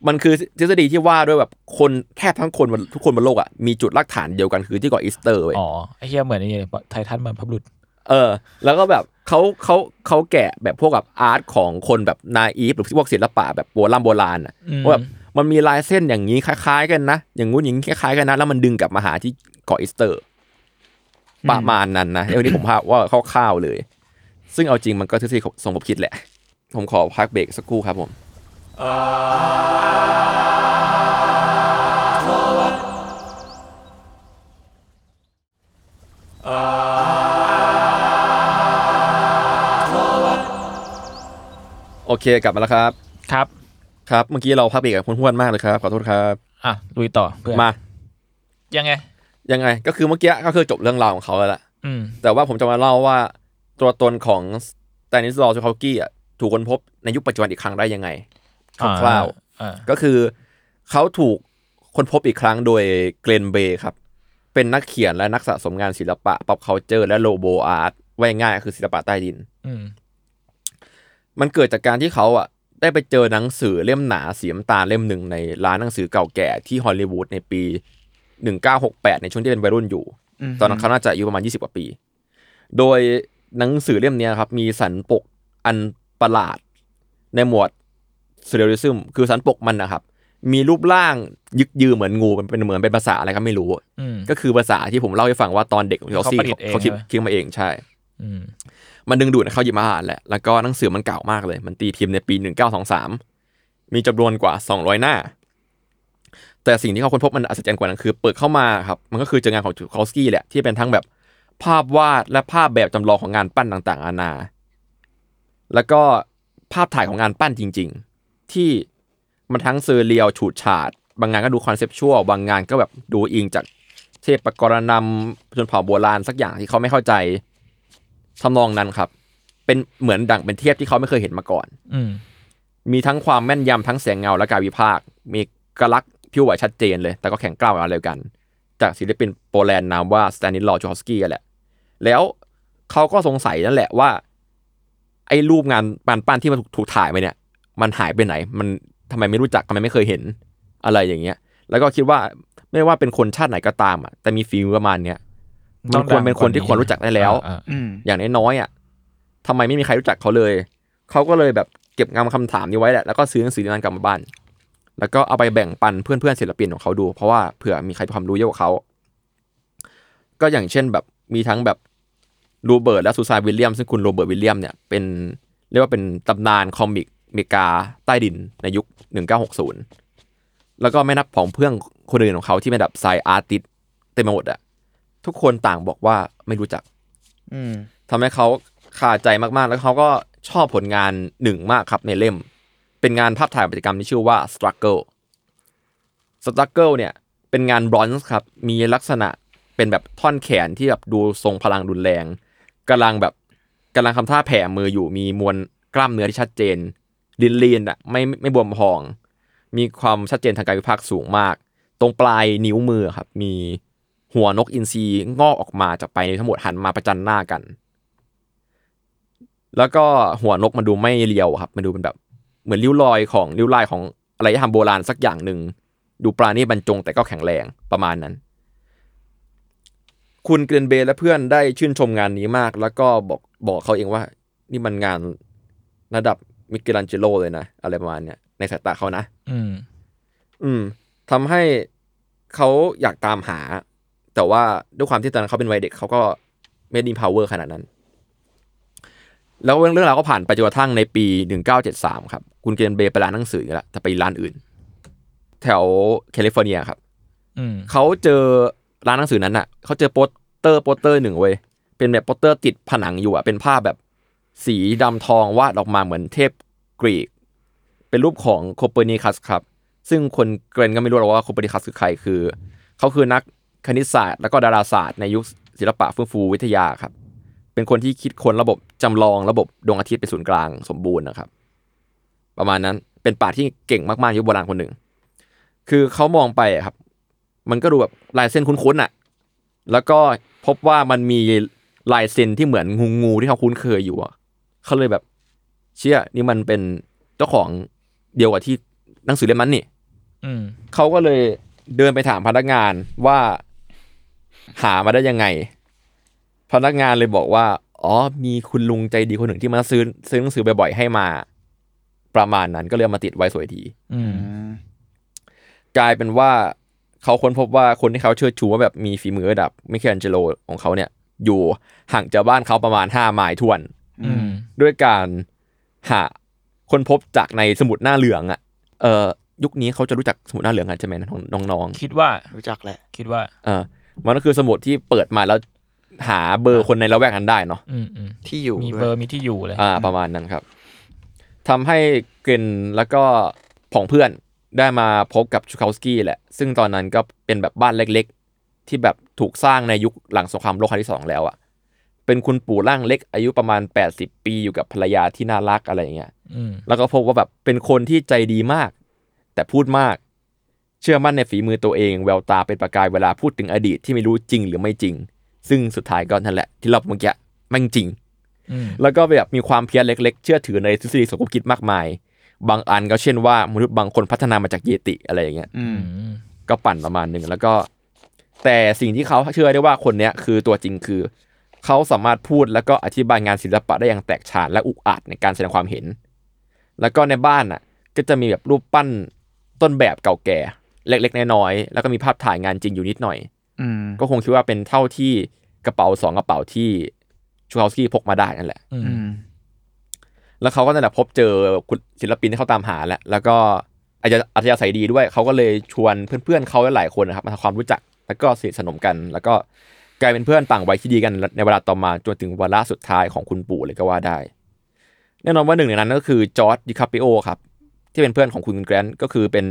มันคือทฤษฎีที่ว่าด้วยแบบคนแทบทั้งคนบนทุกคนบนโลกอะมีจุดรากฐานเดียวกันคือที่เกาะอีสเตอร์เว้ยอ๋อไอ้เหี้ยเหมือนไอ้ไททันเหมือนพับลุด เออ แล้วก็แบบเขาเขาเขาแกะแบบพวกแบบอาร์ตของคนแบบนาอีฟหรือพวกศิลปะแบบโบราณโบราณอะว่าแบบมันมีลายเส้นอย่างนี้คล้ายๆ กันนะ อย่างงู้นอย่างนี้คล้ายๆกันนะ แล้วมันดึงกลับมาหาที่เกาะอีสเตอร์ ประมาณนั้นนะเรื่องนี้ผมพาว่าคร่าวๆเลย ซึ่งเอาจริงมันก็ทฤษฎีสมคบคิดแหละ ผมขอพักเบรกสักครู่ครับผม โอเคกลับมาแล้วครับ ครับ ครับ เมื่อกี้เราพักเบรกกับคุณห้วนมากเลยครับ ขอโทษครับอะลุยต่อเพื่อนมา ยังไง ยังไง ก็คือเมื่อกี้ก็คือจบเรื่องราวของเขาแล้วล่ะอืม แต่ว่าผมจะมาเล่าว่าตัวตนของสแตนิสลอว์ชูคากี้อะถูกค้นพบในยุคปัจจุบันอีกครั้งได้ยังไงคร่าวอ่า ๆก็คือเขาถูกค้นพบอีกครั้งโดย Glenn Bray ครับ เป็นนักเขียนและนักสะสมงานศิลปะ pop culture และ lowbrow art ไว้ง่ายๆคือศิลปะใต้ดิน อืม มันเกิดจากการที่เขาอะได้ไปเจอหนังสือเล่มหนาสีน้ำตาลเล่มหนึ่งในร้านหนังสือเก่าแก่ที่ฮอลลีวูดในปี 1968 ในช่วงที่เป็นวัยรุ่นอยู่ ตอนนั้นเขาน่าจะอายุประมาณ 20 กว่าปี โดยหนังสือเล่มเนี้ยครับ มีสันปกอันประหลาดในหมวด surrealism คือสันปกมันนะครับ มีรูปร่างยึกยือเหมือนงูมันเป็นเหมือนเป็นภาษาอะไรก็ไม่รู้อืมก็คือภาษาที่ผมเล่าให้ฟังว่าตอนเด็กของเขาซี่เขาประดิษฐ์เองเขาคิดใช่ไหมคิดมาเองใช่อื มันดึงดูดให้เขาหยิบมาอ่านแหละ แล้วก็หนังสือมันเก่ามากเลย มันตีพิมพ์ในปี 1923 มีจำนวนกว่า 200 หน้า แต่สิ่งที่เขาค้นพบมันอัศจรรย์กว่านั้นคือ เปิดเข้ามาครับ มันก็คือเจองานของจูคอสกี้แหละที่เป็นทั้งแบบภาพวาดและภาพแบบจำลองของงานปั้นต่างๆนานา แล้วก็ภาพถ่ายของงานปั้นจริง ๆ ที่มันทั้ง surreal ฉูดฉาด บางงานก็ดู conceptual บางงานก็แบบดูอิงจากเทพกรณำชนเผ่าโบราณสักอย่างที่เขาไม่เข้าใจ ทำนองนั้นครับ เป็นเหมือนดั่งเป็นเทียบที่เขาไม่เคยเห็นมาก่อน อืมมีทั้งความแม่นยำทั้งแสงเงาและการวิพากษ์มีเอกลักษณ์ผิวไหวชัดเจนเลย แต่ก็แข็งกร้าวอะไรกัน จากศิลปินโปแลนด์นามว่าสแตนิสลอว์จอสกี้แหละ แล้วเขาก็สงสัยนั่นแหละว่า ไอ้รูปงานปั้นปั้นที่มันถูกถูกถ่ายไปเนี่ย มันหายไปไหน มันทำไมไม่รู้จักทำไมไม่เคยเห็นอะไรอย่างเงี้ย แล้วก็คิดว่าไม่ว่าเป็นคนชาติไหนก็ตามอะแต่มี feel ประมาณเนี้ย มันควรเป็นคนที่ควรรู้จักได้แล้วอ่าอืมอย่างน้อยๆอะทำไมไม่มีใครรู้จักเขาเลย เขาก็เลยแบบเก็บงำคำถามนี้ไว้แหละแล้วก็ซื้อหนังสือนั้นกลับมาบ้าน แล้วก็เอาไปแบ่งปันเพื่อนๆศิลปินของเขาดู เพราะว่าเผื่อมีใครมีความรู้เยอะกว่าเขา ก็อย่างเช่นแบบมีทั้งแบบโรเบิร์ตและซูซานวิลเลียม ซึ่งคุณโรเบิร์ตวิลเลียมเนี่ยเป็นเรียกว่าเป็นตำนาน comic อเมริกาใต้ดินในยุค 1960 แล้วก็ไม่นับของเพื่อนคนอื่นของเขาที่เป็นแบบไซ artist เต็มไปหมดอะ ทุกคนต่างบอกว่าไม่รู้จัก อืมทำให้เขาคาใจมากๆ แล้วเขาก็ชอบผลงานหนึ่งมากครับในเล่ม เป็นงานภาพถ่ายกิจกรรมที่ชื่อว่า Struggle Struggle เนี่ย เป็นงานบรอนซ์ครับ มีลักษณะเป็นแบบท่อนแขนที่แบบดูทรงพลังรุนแรงกำลังแบบกำลังทำท่าแผ่มืออยู่มีมวลกล้ามเนื้อที่ชัดเจนลินลีนอะไม่ไม่บวมพอง มีความชัดเจนทางกายวิภาคสูงมาก ตรงปลายนิ้วมือครับ มี หัวนกอินทรีงอกออกมาจากปลายนิ้วทั้งหมดหันมาประจันหน้ากัน แล้วก็หัวนกมันดูไม่เรียวครับมันดูเป็นแบบ เหมือนริ้วรอยของริ้วลายของอะไรที่ทำโบราณสักอย่างหนึ่งดูปราณีตบรรจงแต่ก็แข็งแรงประมาณนั้น คุณเกรนเบย์และเพื่อนได้ชื่นชมงานนี้มาก แล้วก็บอกบอกเขาเองว่า นี่มันงานระดับมิเกลันเจโลเลยนะอะไรประมาณเนี้ยในสายตาเขานะ อืม อืมทำให้เขาอยากตามหา แต่ว่าด้วยความที่ตอนนั้นเขาเป็นวัยเด็กเขาก็ไม่ได้มี power ขนาดนั้น แล้วเรื่องราวก็ผ่านไปจนกระทั่งในปีหนึ่งเก้าเจ็ดสามครับคุณเกรนเบรย์ไปร้านหนังสือแล้วแต่ไปร้านอื่น แถวแคลิฟอร์เนียครับอืมเขาเจอร้านหนังสือนั้นอะเขาเจอโปสเตอร์โปสเตอร์หนึ่งเว้ยเป็นแบบโปสเตอร์ติดผนังอยู่อะเป็นภาพแบบสีดำทองวาดออกมาเหมือนเทพกรีก เป็นรูปของโคเปอร์นิคัสครับ ซึ่งคุณเกรนก็ไม่รู้หรอกว่าโคเปอร์นิคัสคือใครคือ เขาคือนัก คณิตศาสตร์ แล้วก็ดาราศาสตร์ในยุคศิลปะเฟื่องฟูวิทยาครับ เป็นคนที่คิดค้นระบบจำลองระบบดวงอาทิตย์เป็นศูนย์กลางสมบูรณ์นะครับ ประมาณนั้นเป็นป่าที่เก่งมากๆยุคโบราณคนหนึ่ง คือเขามองไปอะครับ มันก็ดูแบบลายเส้นคุ้นๆอะ แล้วก็พบว่ามันมีลายเส้นที่เหมือนงูงูที่เขาคุ้นเคยอยู่อะเขาเลยแบบ เชื่อนี่มันเป็นเจ้าของเดียวกับที่หนังสือเล่มนั้นนี่อืมเขาก็เลยเดินไปถามพนักงานว่า หามาได้ยังไง พนักงานเลยบอกว่า อ๋อ มีคุณลุงใจดีคนหนึ่งที่มาซื้อซื้อหนังสือบ่อยๆให้มา ประมาณนั้นก็เลยเอามาติดไว้สวยทีอืมกลายเป็นว่าเขาค้นพบว่าคนที่เขาเชิดชูว่าแบบมีฝีมือระดับมิเคลแองเจโลของเขาเนี่ย อยู่ห่างจากบ้านเขาประมาณห้าไมล์ทวนอืมด้วยการหาค้นพบจากในสมุดหน้าเหลืองอะ เอ่อยุคนี้เขาจะรู้จักสมุดหน้าเหลืองกันใช่ไหมน้องคิดว่ารู้จักแหละ คิดว่าๆเออ มันก็คือสมุดที่เปิดมาแล้วหาเบอร์คนในละแวกนั้นได้เนาะอืมอืมที่อยู่มีด้วย เบอร์มีที่อยู่เลยอ่า ประมาณนั้นครับทำให้เกรนแล้วก็ผองเพื่อนได้มาพบกับชูคาวสกี้แหละ ซึ่งตอนนั้นก็เป็นแบบบ้านเล็ก ๆ ที่แบบถูกสร้างในยุคหลังสงครามโลกครั้งที่สองแล้วอะเป็นคุณปู่ร่างเล็กอายุประมาณ 80 ปีอยู่กับภรรยาที่น่ารักอะไรอย่างเงี้ยอืมแล้วก็พบว่าแบบเป็นคนที่ใจดีมาก แต่พูดมาก เชื่อมั่นในฝีมือตัวเองแววตาเป็นประกายเวลาพูดถึงอดีตที่ไม่รู้จริงหรือไม่จริง ซึ่งสุดท้ายก็นั่นแหละ ที่เราเมื่อกี้แม่งจริงอืมแล้วก็แบบมีความเพียรเล็ก ๆ เชื่อถือในทฤษฎีสมคบคิดมากมาย บางอันก็เช่นว่ามนุษย์บางคนพัฒนามาจากเยติอะไรอย่างเงี้ยอืมอืมก็ปั่นประมาณหนึ่งแล้วก็ แต่สิ่งที่เขาเชื่อได้ว่าคนเนี้ยคือตัวจริงคือ เขาสามารถพูดแล้วก็อธิบายงานศิลปะได้อย่างแตกฉานและอุกอาจในการแสดงความเห็น แล้วก็ในบ้านน่ะ ก็จะมีแบบรูปปั้นต้นแบบเก่าแก่ เล็กๆน้อยๆแล้วก็มีภาพถ่ายงานจริงอยู่นิดหน่อยอืมก็คงคิดว่าเป็นเท่าที่กระเป๋าสองกระเป๋าที่ชูคาวสกี้พกมาได้นั่นแหละอืมอืมแล้วเขาก็นั่นแหละพบเจอคุณศิลปินที่เขาตามหาแหละแล้วก็อาจจะอัธยาศัยดีด้วย เขาก็เลยชวนเพื่อนๆเขาหลายๆคนนะครับมาทำความรู้จัก แล้วก็สนิทสนมกัน แล้วก็กลายเป็นเพื่อนต่างวัยที่ดีกันในเวลาต่อมาจนถึงวาระสุดท้ายของคุณปู่เลยก็ว่าได้ แน่นอนว่าหนึ่งในนั้นก็คือจอร์ดดิคาปิโอครับ ที่เป็นเพื่อนของคุณแกรนต์ก็คือเป็น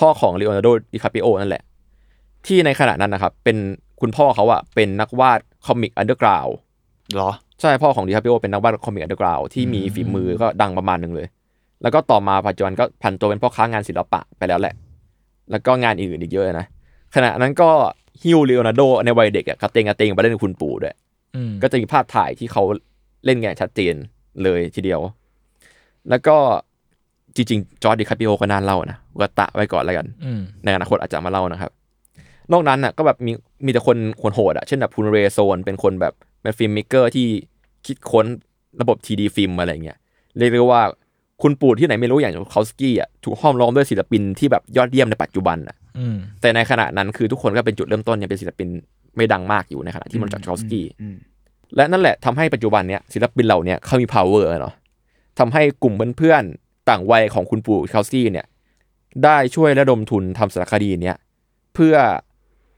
พ่อของเลโอนาร์โดดิคาปิโอนั่นแหละ ที่ในขณะนั้นนะครับ เป็นคุณพ่อเขาอะเป็นนักวาด comic underground เหรอ ใช่พ่อของดิคาปิโอเป็นนักวาด comic underground ที่มีฝีมือก็ดังประมาณหนึ่งเลย แล้วก็ต่อมาปัจจุบันก็ผันตัวเป็นพ่อค้างานศิลปะไปแล้วแหละ แล้วก็งานอื่นอีกเยอะนะขณะนั้นก็หิ้วเลโอนาร์โดในวัยเด็กอะกระเตงกระเตงไปเล่นกับคุณปู่ด้วยอืมก็จะมีภาพถ่ายที่เขาเล่นกันอย่างชัดเจนเลยทีเดียว แล้วก็ จริงๆจอร์ดดิคาปิโอก็น่าเล่านะก็แปะไว้ก่อนแล้วกันอืมในอนาคตอาจจะมาเล่านะครับ นอกนั้นน่ะก็แบบมีมีแต่คนคนโหดอะเช่นแบบคุณเรโซนเป็นคนแบบเป็น filmmaker ที่คิดค้นระบบทีดีฟิล์มอะไรเงี้ยเรียกได้ว่าคุณปู่ที่ไหนไม่รู้อย่างชูคาวสกี้อะถูกห้อมล้อมด้วยศิลปินที่แบบยอดเยี่ยมในปัจจุบันอะอืมแต่ในขณะนั้นคือทุกคนก็เป็นจุดเริ่มต้นเนี่ยเป็นศิลปินไม่ดังมากอยู่ในขณะที่มันรู้จากคาสกี้อืมและนั่นแหละทำให้ปัจจุบันเนี้ยศิลปินเหล่าเนี้ยเขามี power เนาะทำให้กลุ่มเพื่อนๆ ต่างวัยของคุณปู่คาซี่เนี่ย ได้ช่วยระดมทุนทำสารคดีเนี้ยเพื่อ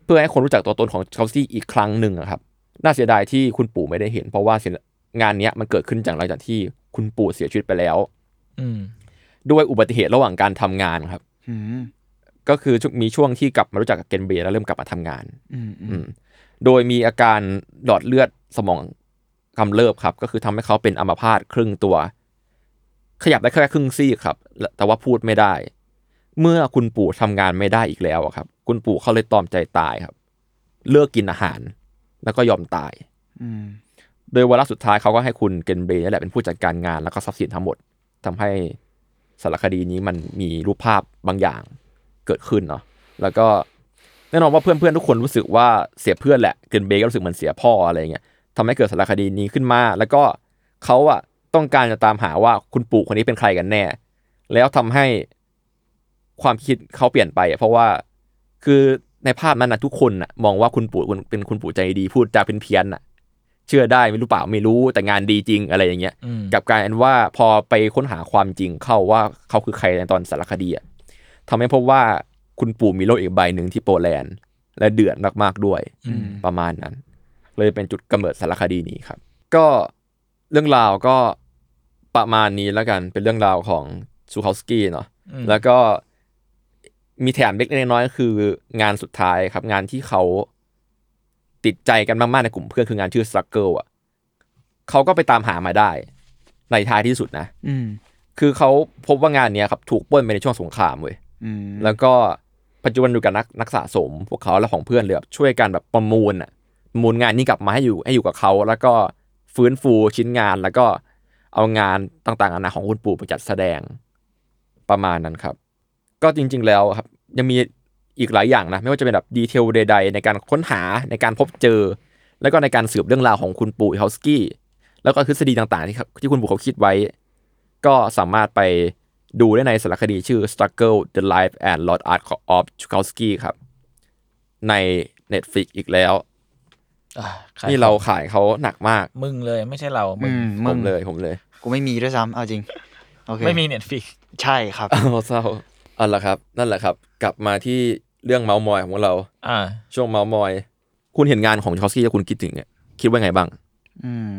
เพื่อให้คนรู้จักตัวตนของคาซี่อีกครั้งหนึ่งอะครับ น่าเสียดายที่คุณปู่ไม่ได้เห็น เพราะว่าศิลงานเนี้ยมันเกิดขึ้นจากหลังจากที่คุณปู่เสียชีวิตไปแล้ว อืมด้วยอุบัติเหตุระหว่างการทำงานครับอืมก็คือมีช่วงที่กลับมารู้จักกับเกนเบย์แล้วเริ่มกลับมาทำงาน อืมอือืมมโดยมีอาการหลอดเลือดสมองกำเริบครับ ก็คือทำให้เขาเป็นอัมพาตครึ่งตัว ขยับได้แค่ครึ่งซี่ครับและแต่ว่าพูดไม่ได้ เมื่อคุณปู่ทำงานไม่ได้อีกแล้วอะครับ คุณปู่เขาเลยตอมใจตายครับ เลิกกินอาหาร แล้วก็ยอมตาย อืมโดยวาระสุดท้ายเขาก็ให้คุณเกนเบย์นี่แหละเป็นผู้จัดการงานแล้วก็ทรัพย์สินทั้งหมดทำให้สารคดีนี้มันมีรูปภาพบางอย่างเกิดขึ้นเนาะแล้วก็แน่นอนว่าเพื่อนๆทุกคนรู้สึกว่าเสียเพื่อนแหละเกนเบย์ก็รู้สึกเหมือนเสียพ่ออะไรเงี้ยทำให้เกิดสารคดีนี้ขึ้นมา แล้วก็เขาอะ ต้องการจะตามหาว่าคุณปู่คนนี้เป็นใครกันแน่ แล้วทำให้ความคิดเขาเปลี่ยนไปอะเพราะว่าคือในภาพนั้นนะทุกคนน่ะมองว่าคุณปู่เป็นคุณปู่ใจดี พูดจาเป็นเพี้ยนๆน่ะ เชื่อได้ไม่รู้เปล่าไม่รู้แต่งานดีจริงอะไรอย่างเงี้ยอืมกลับกลายเป็นว่าพอไปค้นหาความจริงเข้าว่าเขาคือใครในตอนสารคดีอะทำให้พบว่าคุณปู่มีโลกอีกใบหนึ่งที่โปแลนด์ และเดือดมากๆด้วยอืมประมาณนั้น เลยเป็นจุดกำเนิดสารคดีนี้ครับ ก็ เรื่องราวก็ประมาณนี้แล้วกัน เป็นเรื่องราวของซูคาสกี้เนาะอืมแล้วก็มีแถมเล็กๆน้อยๆก็คืองานสุดท้ายครับ งานที่เขาติดใจกันมากๆในกลุ่มเพื่อนคืองานชื่อ Struggle อะเขาก็ไปตามหามาได้ ในท้ายที่สุดนะ อืมคือเขาพบว่างานเนี้ยครับถูกปล้นไปในช่วงสงครามเว้ยอืมแล้วก็ปัจจุบันอยู่กับนักนักสะสม พวกเขาและของเพื่อนเลยแบบช่วยกันแบบประมูลอะประมูลงานนี้กลับมาให้อยู่ให้อยู่กับเขา แล้วก็ ฟื้นฟูชิ้นงานแล้วก็เอางานต่างๆนานาของคุณปู่ไปจัดแสดงประมาณนั้นครับ ก็จริง ๆ แล้วครับ ยังมีอีกหลายอย่างนะ ไม่ว่าจะเป็นแบบดีเทลใดๆในการค้นหาในการพบเจอ แล้วก็ในการสืบเรื่องราวของคุณปู่เฮาสกี้แล้วก็ทฤษฎีต่างๆที่ที่คุณปู่เขาคิดไว้ ก็สามารถไปดูได้ในสารคดีชื่อ Struggle the Life and Lost Art of Chukowski ครับ ใน Netflix อีกแล้ว นี่เราขายเขาหนักมาก มึงเลยไม่ใช่เรามึอืงมผมึมงเลยผมเลย กูไม่มีด้วยซ้ำเอาจริงโอเคไม่มี Netflix ใช่ครับอ้าวเศร้าเอาละครับ นั่นแหละครับ กลับมาที่เรื่องเมาส์มอยของเรา อ่า ช่วงเมาส์มอย คุณเห็นงานของชูคาวสกี้แล้วคุณคิดถึงเนี่ยคิดว่าไงบ้าง อืม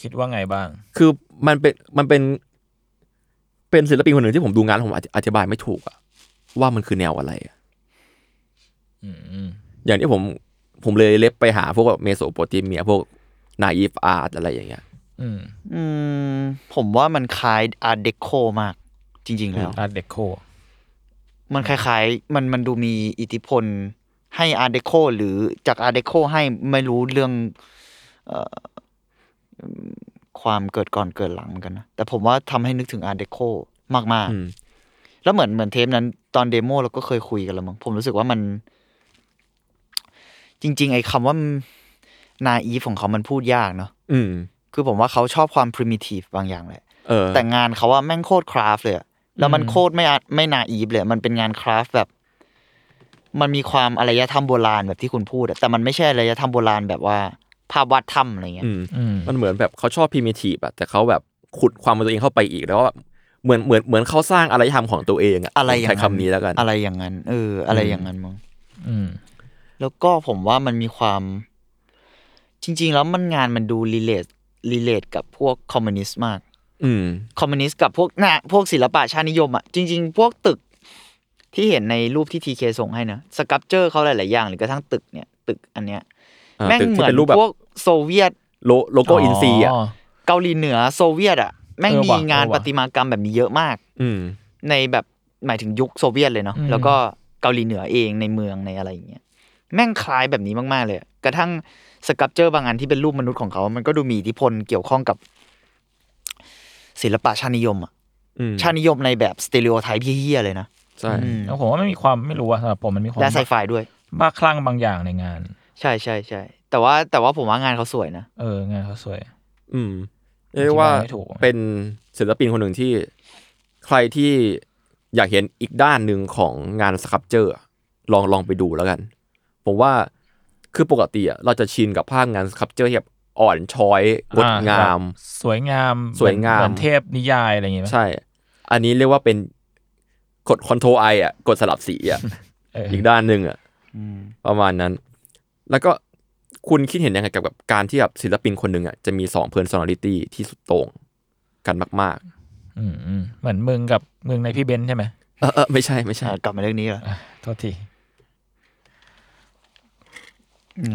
คิดว่าไงบ้าง คือมันเป็นมันเป็น เป็นศิลปินคนหนึ่งที่ผมดูงานแล้วผมอธิอธิบายไม่ถูกอะว่ามันคือแนวอะไรอะอืมอืมอย่างที่ผม ผมเลย ref ไปหาพวกแบบเมโสโปเตเมียพวกnaive art อะไรอย่างเงี้ยอืมอืมผมว่ามันคล้ายอาร์ d เดโคมาก จริง ๆ แล้ว Art Deco มันคล้ายๆ มันมันดูมีอิทธิพลให้อาร์ d เดโคหรือจากอาร์ d เดโคให้ไม่รู้เรื่องเอ่อความเกิดก่อนเกิดหลังเหมือนกันนะ แต่ผมว่าทำให้นึกถึงอาร์ d เดโคมากอืมๆแล้วเหมือนเหมือนเทปนั้น ตอน demo เราก็เคยคุยกันแล้วมั้งผมรู้สึกว่ามัน จริง ๆ ไอ้คำว่านาอีฟของเขามันพูดยากเนาะอืม คือผมว่าเขาชอบความ primitive บางอย่างแหละเออ แต่งานเขาว่าแม่งโคตรคราฟเลยอะแล้วมันโคตรไม่อาไม่นาอีฟเลย มันเป็นงานคราฟแบบ มันมีความอารยธรรมโบราณแบบที่คุณพูดอะแต่มันไม่ใช่อารยธรรมโบราณแบบว่า ภาพวาดถ้ำอะไรเงี้ย อืมอืม มันเหมือนแบบเขาชอบพิม i ทีฟอะแต่เขาแบบขุดความเป็นตัวเองเข้าไปอีกแล้วว่าเหมือนเหมือนเหมือนเขาสร้างอารยธรรมของตัวเองอะอะไรอย่างใช้นั้น คำนี้แล้วกัน อะไรอย่างนั้น เออ อะไรอย่างนั้นมั้งอืม แล้วก็ผมว่ามันมีความ จริง ๆ แล้วมันงานมันดูรีเลทรีเลทกับพวกคอมมิวนิสต์มาก อืมคอมมิวนิสต์กับพวกน่ะพวกศิลปะชาตินิยมอะจริง ๆ พวกตึกที่เห็นในรูปที่ทีเคส่งให้นะสกับเจอร์เขาหลาย ๆ อย่างหรือกระทั่งตึกเนี่ย ตึกอันเนี้ยอ่าแม่งตึกที่เหมือนเป็นรูปแบบพวกโซเวียตโลโลโก้อินซีอะเกาหลีเหนือโซเวียตอะแม่งเออมีว่ะงานเออปว่ะฏิมากรรมแบบนี้เยอะมาก อืมในแบบหมายถึงยุคโซเวียตเลยเนาะอืมแล้วก็เกาหลีเหนือเองในเมืองในอะไรอย่างเงี้ย แม่งคล้ายแบบนี้มากๆเลยอะกระทั่งสกับเจอร์บางอันที่เป็นรูปมนุษย์ของเขา มันก็ดูมีอิทธิพลเกี่ยวข้องกับศิลปะชาตินิยมอะอืมชาตินิยมในแบบสเต r ร o โอไทป์เฮี้ยๆเลยนะใช่อืมแล้วผมว่าไม่มีความไม่รู้อะสำหรับผมมันมีความและไซไฟด้วยบ้าคลั่งบางอย่างในงาน ใช่ใช่ใช่แต่ว่าแต่ว่าผมว่างานเขาสวยนะเอองานเขาสวย อืมเรียกว่าอธิบายไม่ถูกเป็นศิลปินคนหนึ่งที่ใครที่อยากเห็นอีกด้านหนึ่งของงาน sculpture ลองลองไปดูแล้วกัน ผมว่าคือปกติอะเราจะชินกับภาพงาน sculpture ที่แบบอ่อนช้อยงดงามอ่แบบสวยงามสวยงามเหมือนเทพนิยายอะไรอย่างเงี้ยใช่ อันนี้เรียกว่าเป็นกด control I อะกดสลับสีอะเอออีกด้านหนึ่งอะอืมประมาณนั้น แล้วก็คุณคิดเห็นยังไงกับกับการที่แบบศิลปินคนหนึ่งอะจะมีสองเพ r ร์ซ n น l ลิตี้ที่สุดโต่งกันมากอืมอืมเหมือนมึงกับมึงในพี่เบนซ์ใช่ไหมๆเออเออไม่ใช่ไม่ใช่อะกลับมาเรื่องนี้เหรออะโทษทีอืม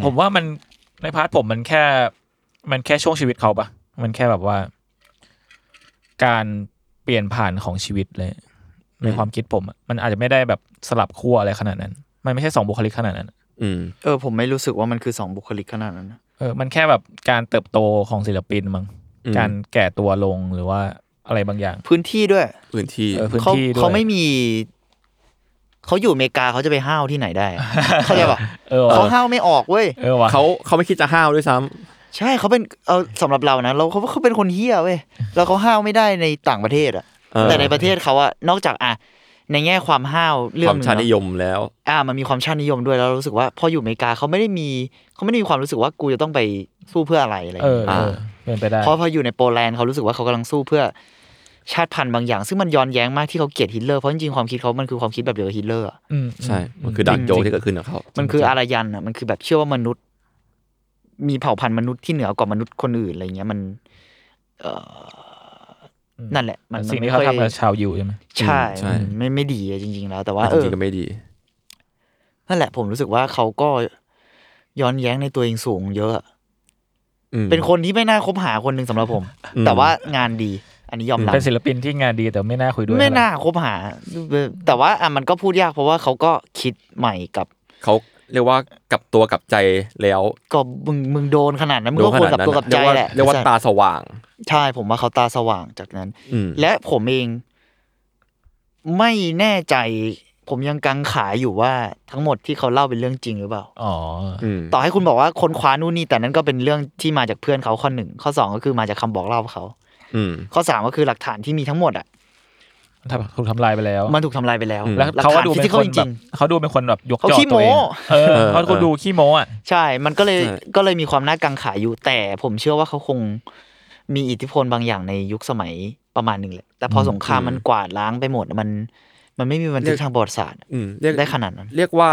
ผมว่ามันใน part ผมมันแค่ มันแค่ช่วงชีวิตเขาปะมันแค่แบบว่า การเปลี่ยนผ่านของชีวิตเลย ในความคิดผมอะมันอาจจะไม่ได้แบบสลับขั้วอะไรขนาดนั้น มันไม่ใช่สองบุคลิกขนาดนั้นอืมเออ ผมไม่รู้สึกว่ามันคือสองบุคลิกขนาดนั้นนะเออ มันแค่แบบการเติบโตของศิลปินมั้งอืมการแก่ตัวลงหรือว่าอะไรบางอย่าง พื้นที่ด้วย พื้นที่เออพื้นเขาที่ด้วยเขาไม่มี เขาอยู่อเมริกาเขาจะไปห้าวที่ไหนได้อะเข้าใจปะเออว่ะเขาห้าวไม่ออกเว้ยเออว่ะเขาเขาไม่คิดจะห้าวด้วยซ้ำใช่เขาเป็นเอาสำหรับเรานะเราเขาเขาเป็นคนเฮี้ยเว้ยแล้วเขาห้าวไม่ได้ในต่างประเทศอะเออแต่ในประเทศเขาอะนอกจากอะในแง่ความห้าวเรื่คองวามหนึ่งเนอะ ความชาตินิยมแล้ว อ่า มันมีความชาตินิยมด้วยแล้วเรารู้สึกว่าพออยู่อเมริกาเขาไม่ได้มีเขาไม่ได้มีความรู้สึกว่ากูจะต้องไปสู้เพื่ออะไรอะไรอเอย่างเงี้ยเออเออเป็นไปได้เพราะพออยู่ในโปแลนด์เขารู้สึกว่าเขากำลังสู้เพื่อ ชาติพันธุ์บางอย่าง ซึ่งมันย้อนแย้งมากที่เขาเกลียดฮิตเลอร์เพราะจริงๆความคิดเขามันคือความคิดแบบเดียวกับฮิตเลอร์อะอืมใช่ มันคือ dark joke ที่เกิดขึ้นกับเขา มันคืออารยันอะมันคือแบบเชื่อว่ามนุษย์ มีเผ่าพันธุ์มนุษย์ที่เหนือกว่ามนุษย์คนอื่นอะไรเงี้ยมัน เอ่ออนั่นแหละ มันสิ่งมันที่ไม่เขาค่อยทำกับชาวอยู่ใช่ไหมใช่ใช่มันไม่ไม่ดีอะจริง ๆ แล้ว แต่ว่าจเออริงๆก็ไม่ดีนั่นแหละ ผมรู้สึกว่าเขาก็ย้อนแย้งในตัวเองสูงเยอะอะอืมเป็นคนที่ไม่น่าคบหาคนหนึ่งสำหรับผมอืมแต่ว่างานดี อันนี้ยอมรับเป็นศิลปินที่งานดีแต่ไม่น่าคุยด้วยไม่เท่าไหร่น่าคบหา แต่ว่าอะมันก็พูดยากเพราะว่าเขาก็คิดใหม่กับเขาเรียกว่ากลับตัวกลับใจแล้วก็มึงมึงโดนขนาดนั้นมึงก็ควรกลับตัวกลับใจแหละเรียกว่าตาสว่าง ใช่ผมว่าเขาตาสว่างจากนั้นอืมและผมเอง ไม่แน่ใจ ผมยังกังขาอยู่ว่าทั้งหมดที่เขาเล่าเป็นเรื่องจริงหรือเปล่าอ๋ออืมต่อให้คุณบอกว่าคนคว้านู่นนี่แต่นั้นก็เป็นเรื่องที่มาจากเพื่อนเขาข้อหนึ่งข้อสองก็คือมาจากคำบอกเล่าของเขาอืม ข้อสามก็คือหลักฐานที่มีทั้งหมดอะถูกทำลายไปแล้ว มันถูกทำลายไปแล้วอืมแล้วหลักเขาก็ฐานดูฟิเป็สินกอคลนจแบริบงเขาดูเป็นคนแบบยกยอตัวเองโม้เออเออเขาก็ดูเออขี้โม้อะๆใช่ มันก็เลยก็เลยมีความน่ากังขาอยู่แต่ผมเชื่อว่าเขาคงมีอิทธิพลบางอย่างในยุคสมัยประมาณหนึ่งแหละแต่พอสงครามมันกวาดล้างไปหมดมัน มันไม่มีบันทึกทางประวัติศาสตร์อืมเรียกได้ขนาดนั้น เรียกว่า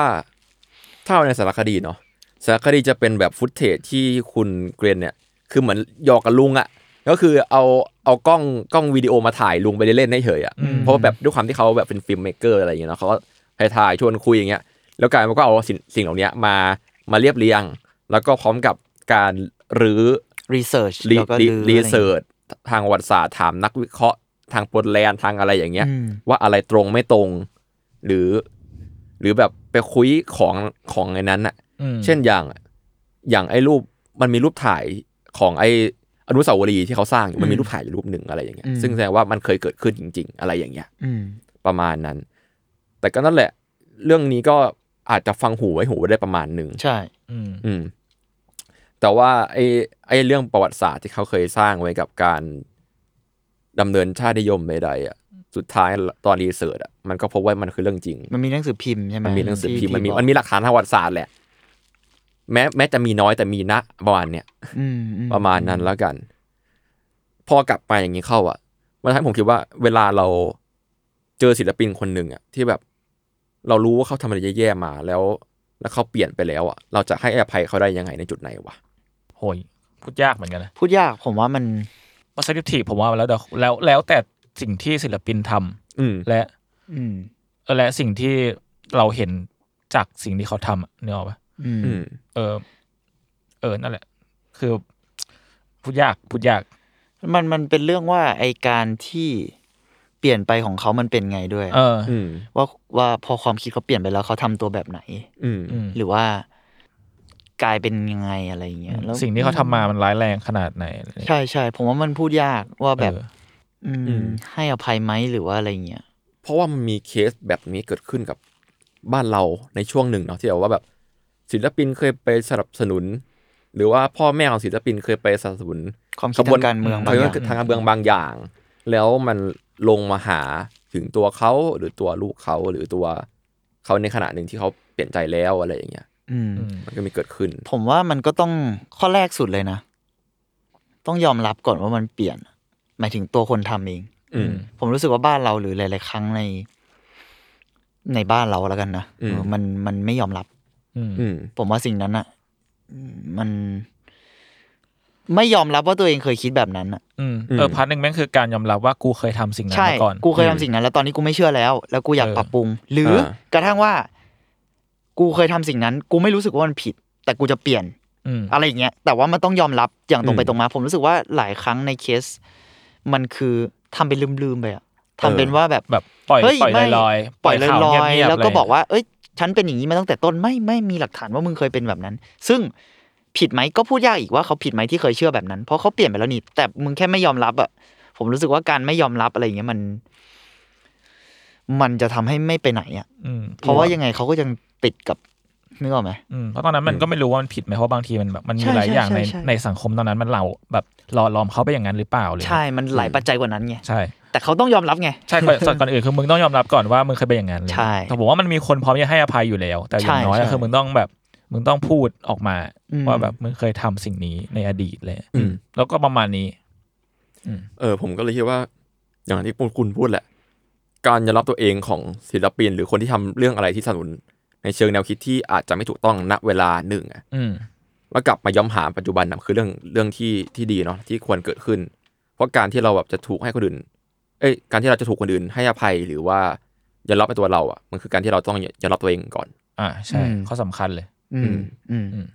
ถ้าเอาในสารคดีเนาะสารคดีจะเป็นแบบ footage ที่คุณเกรนเนี่ย คือเหมือนหยอกกับลุงอะ่ะ ก็คือเอาเอากล้องกล้องวิดีโอมาถ่ายลุงไปเล่นๆให้เฉยอะ่ะอืมเพราะว่าแบบด้วยความที่เขาแบบเป็น filmmaker อะไรอย่างเงี้ยเนาะเขาก็ถ่ายๆชวนคุยอย่างเงี้ย แล้วกลายมันก็เอาสิ่งสิ่งเหล่านี้มามาเรียบเรียง แล้วก็พร้อมกับการรื้อรีเสิร์ชรีแล้วก็รีลือรีอะไรเสิร์ชทางประวัติศาสตร์ถามนักวิเคราะห์ทางโปรแลนด์ทางอะไรอย่างเงี้ยอืมว่าอะไรตรงไม่ตรง หรือ หรือแบบไปคุยของของไอ้นั้นอะอืมเช่นอย่างอย่างไอ้รูปมันมีรูปถ่ายของไอ้ อนุสาวรีย์ที่เขาสร้างอยู่มันมีรูปถ่ายอยู่รูปหนึ่งอะไรอย่างเงี้ยอืมซึ่งแสดงว่ามันเคยเกิดขึ้นจริง ๆ อะไรอย่างเงี้ยอืมประมาณนั้น แต่ก็นั่นแหละ เรื่องนี้ก็อาจจะฟังหูไว้หูได้ประมาณหนึ่งใช่ อืมอืมแต่ว่าไอ้ไอ้เรื่องประวัติศาสตร์ที่เขาเคยสร้างไว้กับการดำเนินชาตินิยมใดๆอะสุดท้ายตอนรีเสิร์ชอะมันก็พบว่ามันคือเรื่องจริง มันมีหนังสือพิมพ์ใช่ไหมมันมีหนังสือพิมพ์ที่มันมีที่บอกมันมีหลักฐานทางประวัติศาสตร์แหละ แม้แม้จะมีน้อยแต่มีนะประมาณเนี้ยอืมอืประมาณนั้นแล้วกัน พอกลับมาอย่างนี้เข้า อะมันทำให้ผมคิดว่า เวลาเราเจอศิลปินคนหนึ่งอะ ที่แบบ เรารู้ว่าเขาทำอะไรแย่ๆมาแล้ว แล้วเขาเปลี่ยนไปแล้วอะเราจะให้อภัยเขาได้ยังไงในจุดไหนวะโหยพูดยากเหมือนกันนะพูดยากผมว่ามันวัสดุทีผมว่าแล้วแต่แล้วแล้วแต่สิ่งที่ศิลปินทำอืมและ อืมและสิ่งที่เราเห็นจากสิ่งที่เขาทำอะนึกออกปะอืมอืม เออ เออนั่นแหละ คือพูดยากพูดยาก มันมันเป็นเรื่องว่าไอการที่เปลี่ยนไปของเขามันเป็นไงด้วย เอออืมว่าว่าพอความคิดเขาเปลี่ยนไปแล้วเขาทำตัวแบบไหน อืมอืมหรือว่ากลายเป็นยังไงอะไรอย่างเงี้ยแล้วสิ่งที่เขาทำมามันร้ายแรงขนาดไหน ใช่ใช่ผมว่ามันพูดยากว่าแบบเอออืมอืม ให้อภัยไหมหรือว่าอะไรเงี้ยเพราะว่ามันมีเคสแบบนี้เกิดขึ้นกับบ้านเราในช่วงหนึ่งเนาะที่แบบว่าแบบ ศิลปินเคยไปสนับสนุน หรือว่าพ่อแม่ของศิลปินเคยไปสนับสนุนความคิดทางการเมืองขบางอย่างทางการเมืองบางอย่าง แล้วมันลงมาหาถึงตัวเขาหรือตัวลูกเขาหรือตัวเขาในขณะหนึ่งที่เขาเปลี่ยนใจแล้วอะไรอย่างเงี้ยอืมอืมมันก็มีเกิดขึ้น ผมว่ามันก็ต้องข้อแรกสุดเลยนะ ต้องยอมรับก่อนว่ามันเปลี่ยน หมายถึงตัวคนทำเอง อืมผมรู้สึกว่าบ้านเราหรือหลาย ๆ ครั้งใน ในบ้านเราแล้วกันนะอืมเออมันมันไม่ยอมรับ อืมอืม ผมว่าสิ่งนั้นอะอืมมันไม่ยอมรับว่าตัวเองเคยคิดแบบนั้นอะอืมอืมเออพาร์ทหนึ่งแม่งคือการยอมรับว่ากูเคยทำสิ่งนั้นใช่มาก่อน กูเคยทำสิ่งนั้น แล้วตอนนี้กูไม่เชื่อแล้ว แล้วกูอยากเออปรับปรุง หรืออากระทั่งว่า กูเคยทำสิ่งนั้น กูไม่รู้สึกว่ามันผิด แต่กูจะเปลี่ยนอืมอะไรอย่างเงี้ย แต่ว่ามันต้องยอมรับอย่างตรงไปอืมตรงมา ผมรู้สึกว่าหลายครั้งในเคส มันคือทำเป็นลืมๆไปอะทำเป็นเออว่าแบบแบบปล่อยเฮ้ยปล่อยไม่ลอยๆปล่อยลข่าวอยเงีๆบๆแล้วก็ะไรบอกว่า เอ้ย ฉันเป็นอย่างนี้มาตั้งแต่ต้นไม่ไม่มีหลักฐานว่ามึงเคยเป็นแบบนั้น ซึ่งผิดไหมก็พูดยากอีกว่าเขาผิดไหมที่เคยเชื่อแบบนั้น เพราะเขาเปลี่ยนไปแล้วนี่แต่มึงแค่ไม่ยอมรับอะผมรู้สึกว่าการไม่ยอมรับอะไรอย่างเงี้ยมัน มันจะทำให้ไม่ไปไหนอะอืมเพราะว่ายังไงเขาก็ยังติดกับนึกออกไหมอืมเพราะตอนนั้นมันก็ไม่รู้ว่ามันผิดไหมเพราะบางทีมันแบบมันมีใช่หลายอย่างใช่ในใช่ในสังคมตอนนั้นมันเราแบบหล่อหลอมเขาไปอย่างนั้นหรือเปล่าหรือใช่ มันหลายปัจจัยกว่านั้นไงใช่ แต่เขาต้องยอมรับไง ใช่ก่อนส่วนก่อนอื่นคือมึงต้องยอมรับก่อนว่ามึงเคยเป็นอย่างนั้นเลยใช่แต่ผมว่ามันมีคนพร้อมจะให้อภัยอยู่แล้ว แต่อย่างใช่น้อยอะใช่คือมึงต้องแบบมึงต้องพูดออกมาอืมว่าแบบมึงเคยทำสิ่งนี้ในอดีตเลยอืมแล้วก็ประมาณนี้เออ ผมก็เลยคิดว่า อย่างที่คุณพูดแหละ การยอมรับตัวเองของศิลปิน หรือคนที่ทำเรื่องอะไรที่สนับสนุน ในเชิงแนวคิดที่อาจจะไม่ถูกต้องณเวลาหนึ่งอะอืมแล้วกลับมาย้อนมาปัจจุบันนะคือเรื่องเรื่องที่ที่ดีเนาะที่ควรเกิดขึ้น เพราะการที่เราแบบจะถูกให้คนอื่น เอ้ยการที่เราจะถูกคนอื่นให้อภัยหรือว่ายอมรับในตัวเราอะมันคือการที่เราต้องยอมรับตัวเองก่อน อ่าใช่อืมข้อสำคัญเลยอืมอืมอืม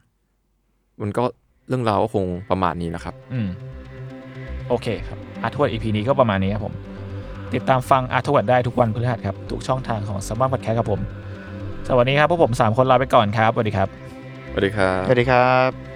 มันก็เรื่องราวก็คงประมาณนี้นะครับ อืมโอเคครับอาร์ทวด EP นี้ก็ประมาณนี้ครับผม ติดตามฟังอาร์ทวดได้ทุกวันพฤหัสครับ ทุกช่องทางของสมาร์ทพอดแคสต์ครับผมสวัสดีครับพวกผมสามคนลาไปก่อนครับสวัสดีครับสวัสดีครับสวัสดีครับ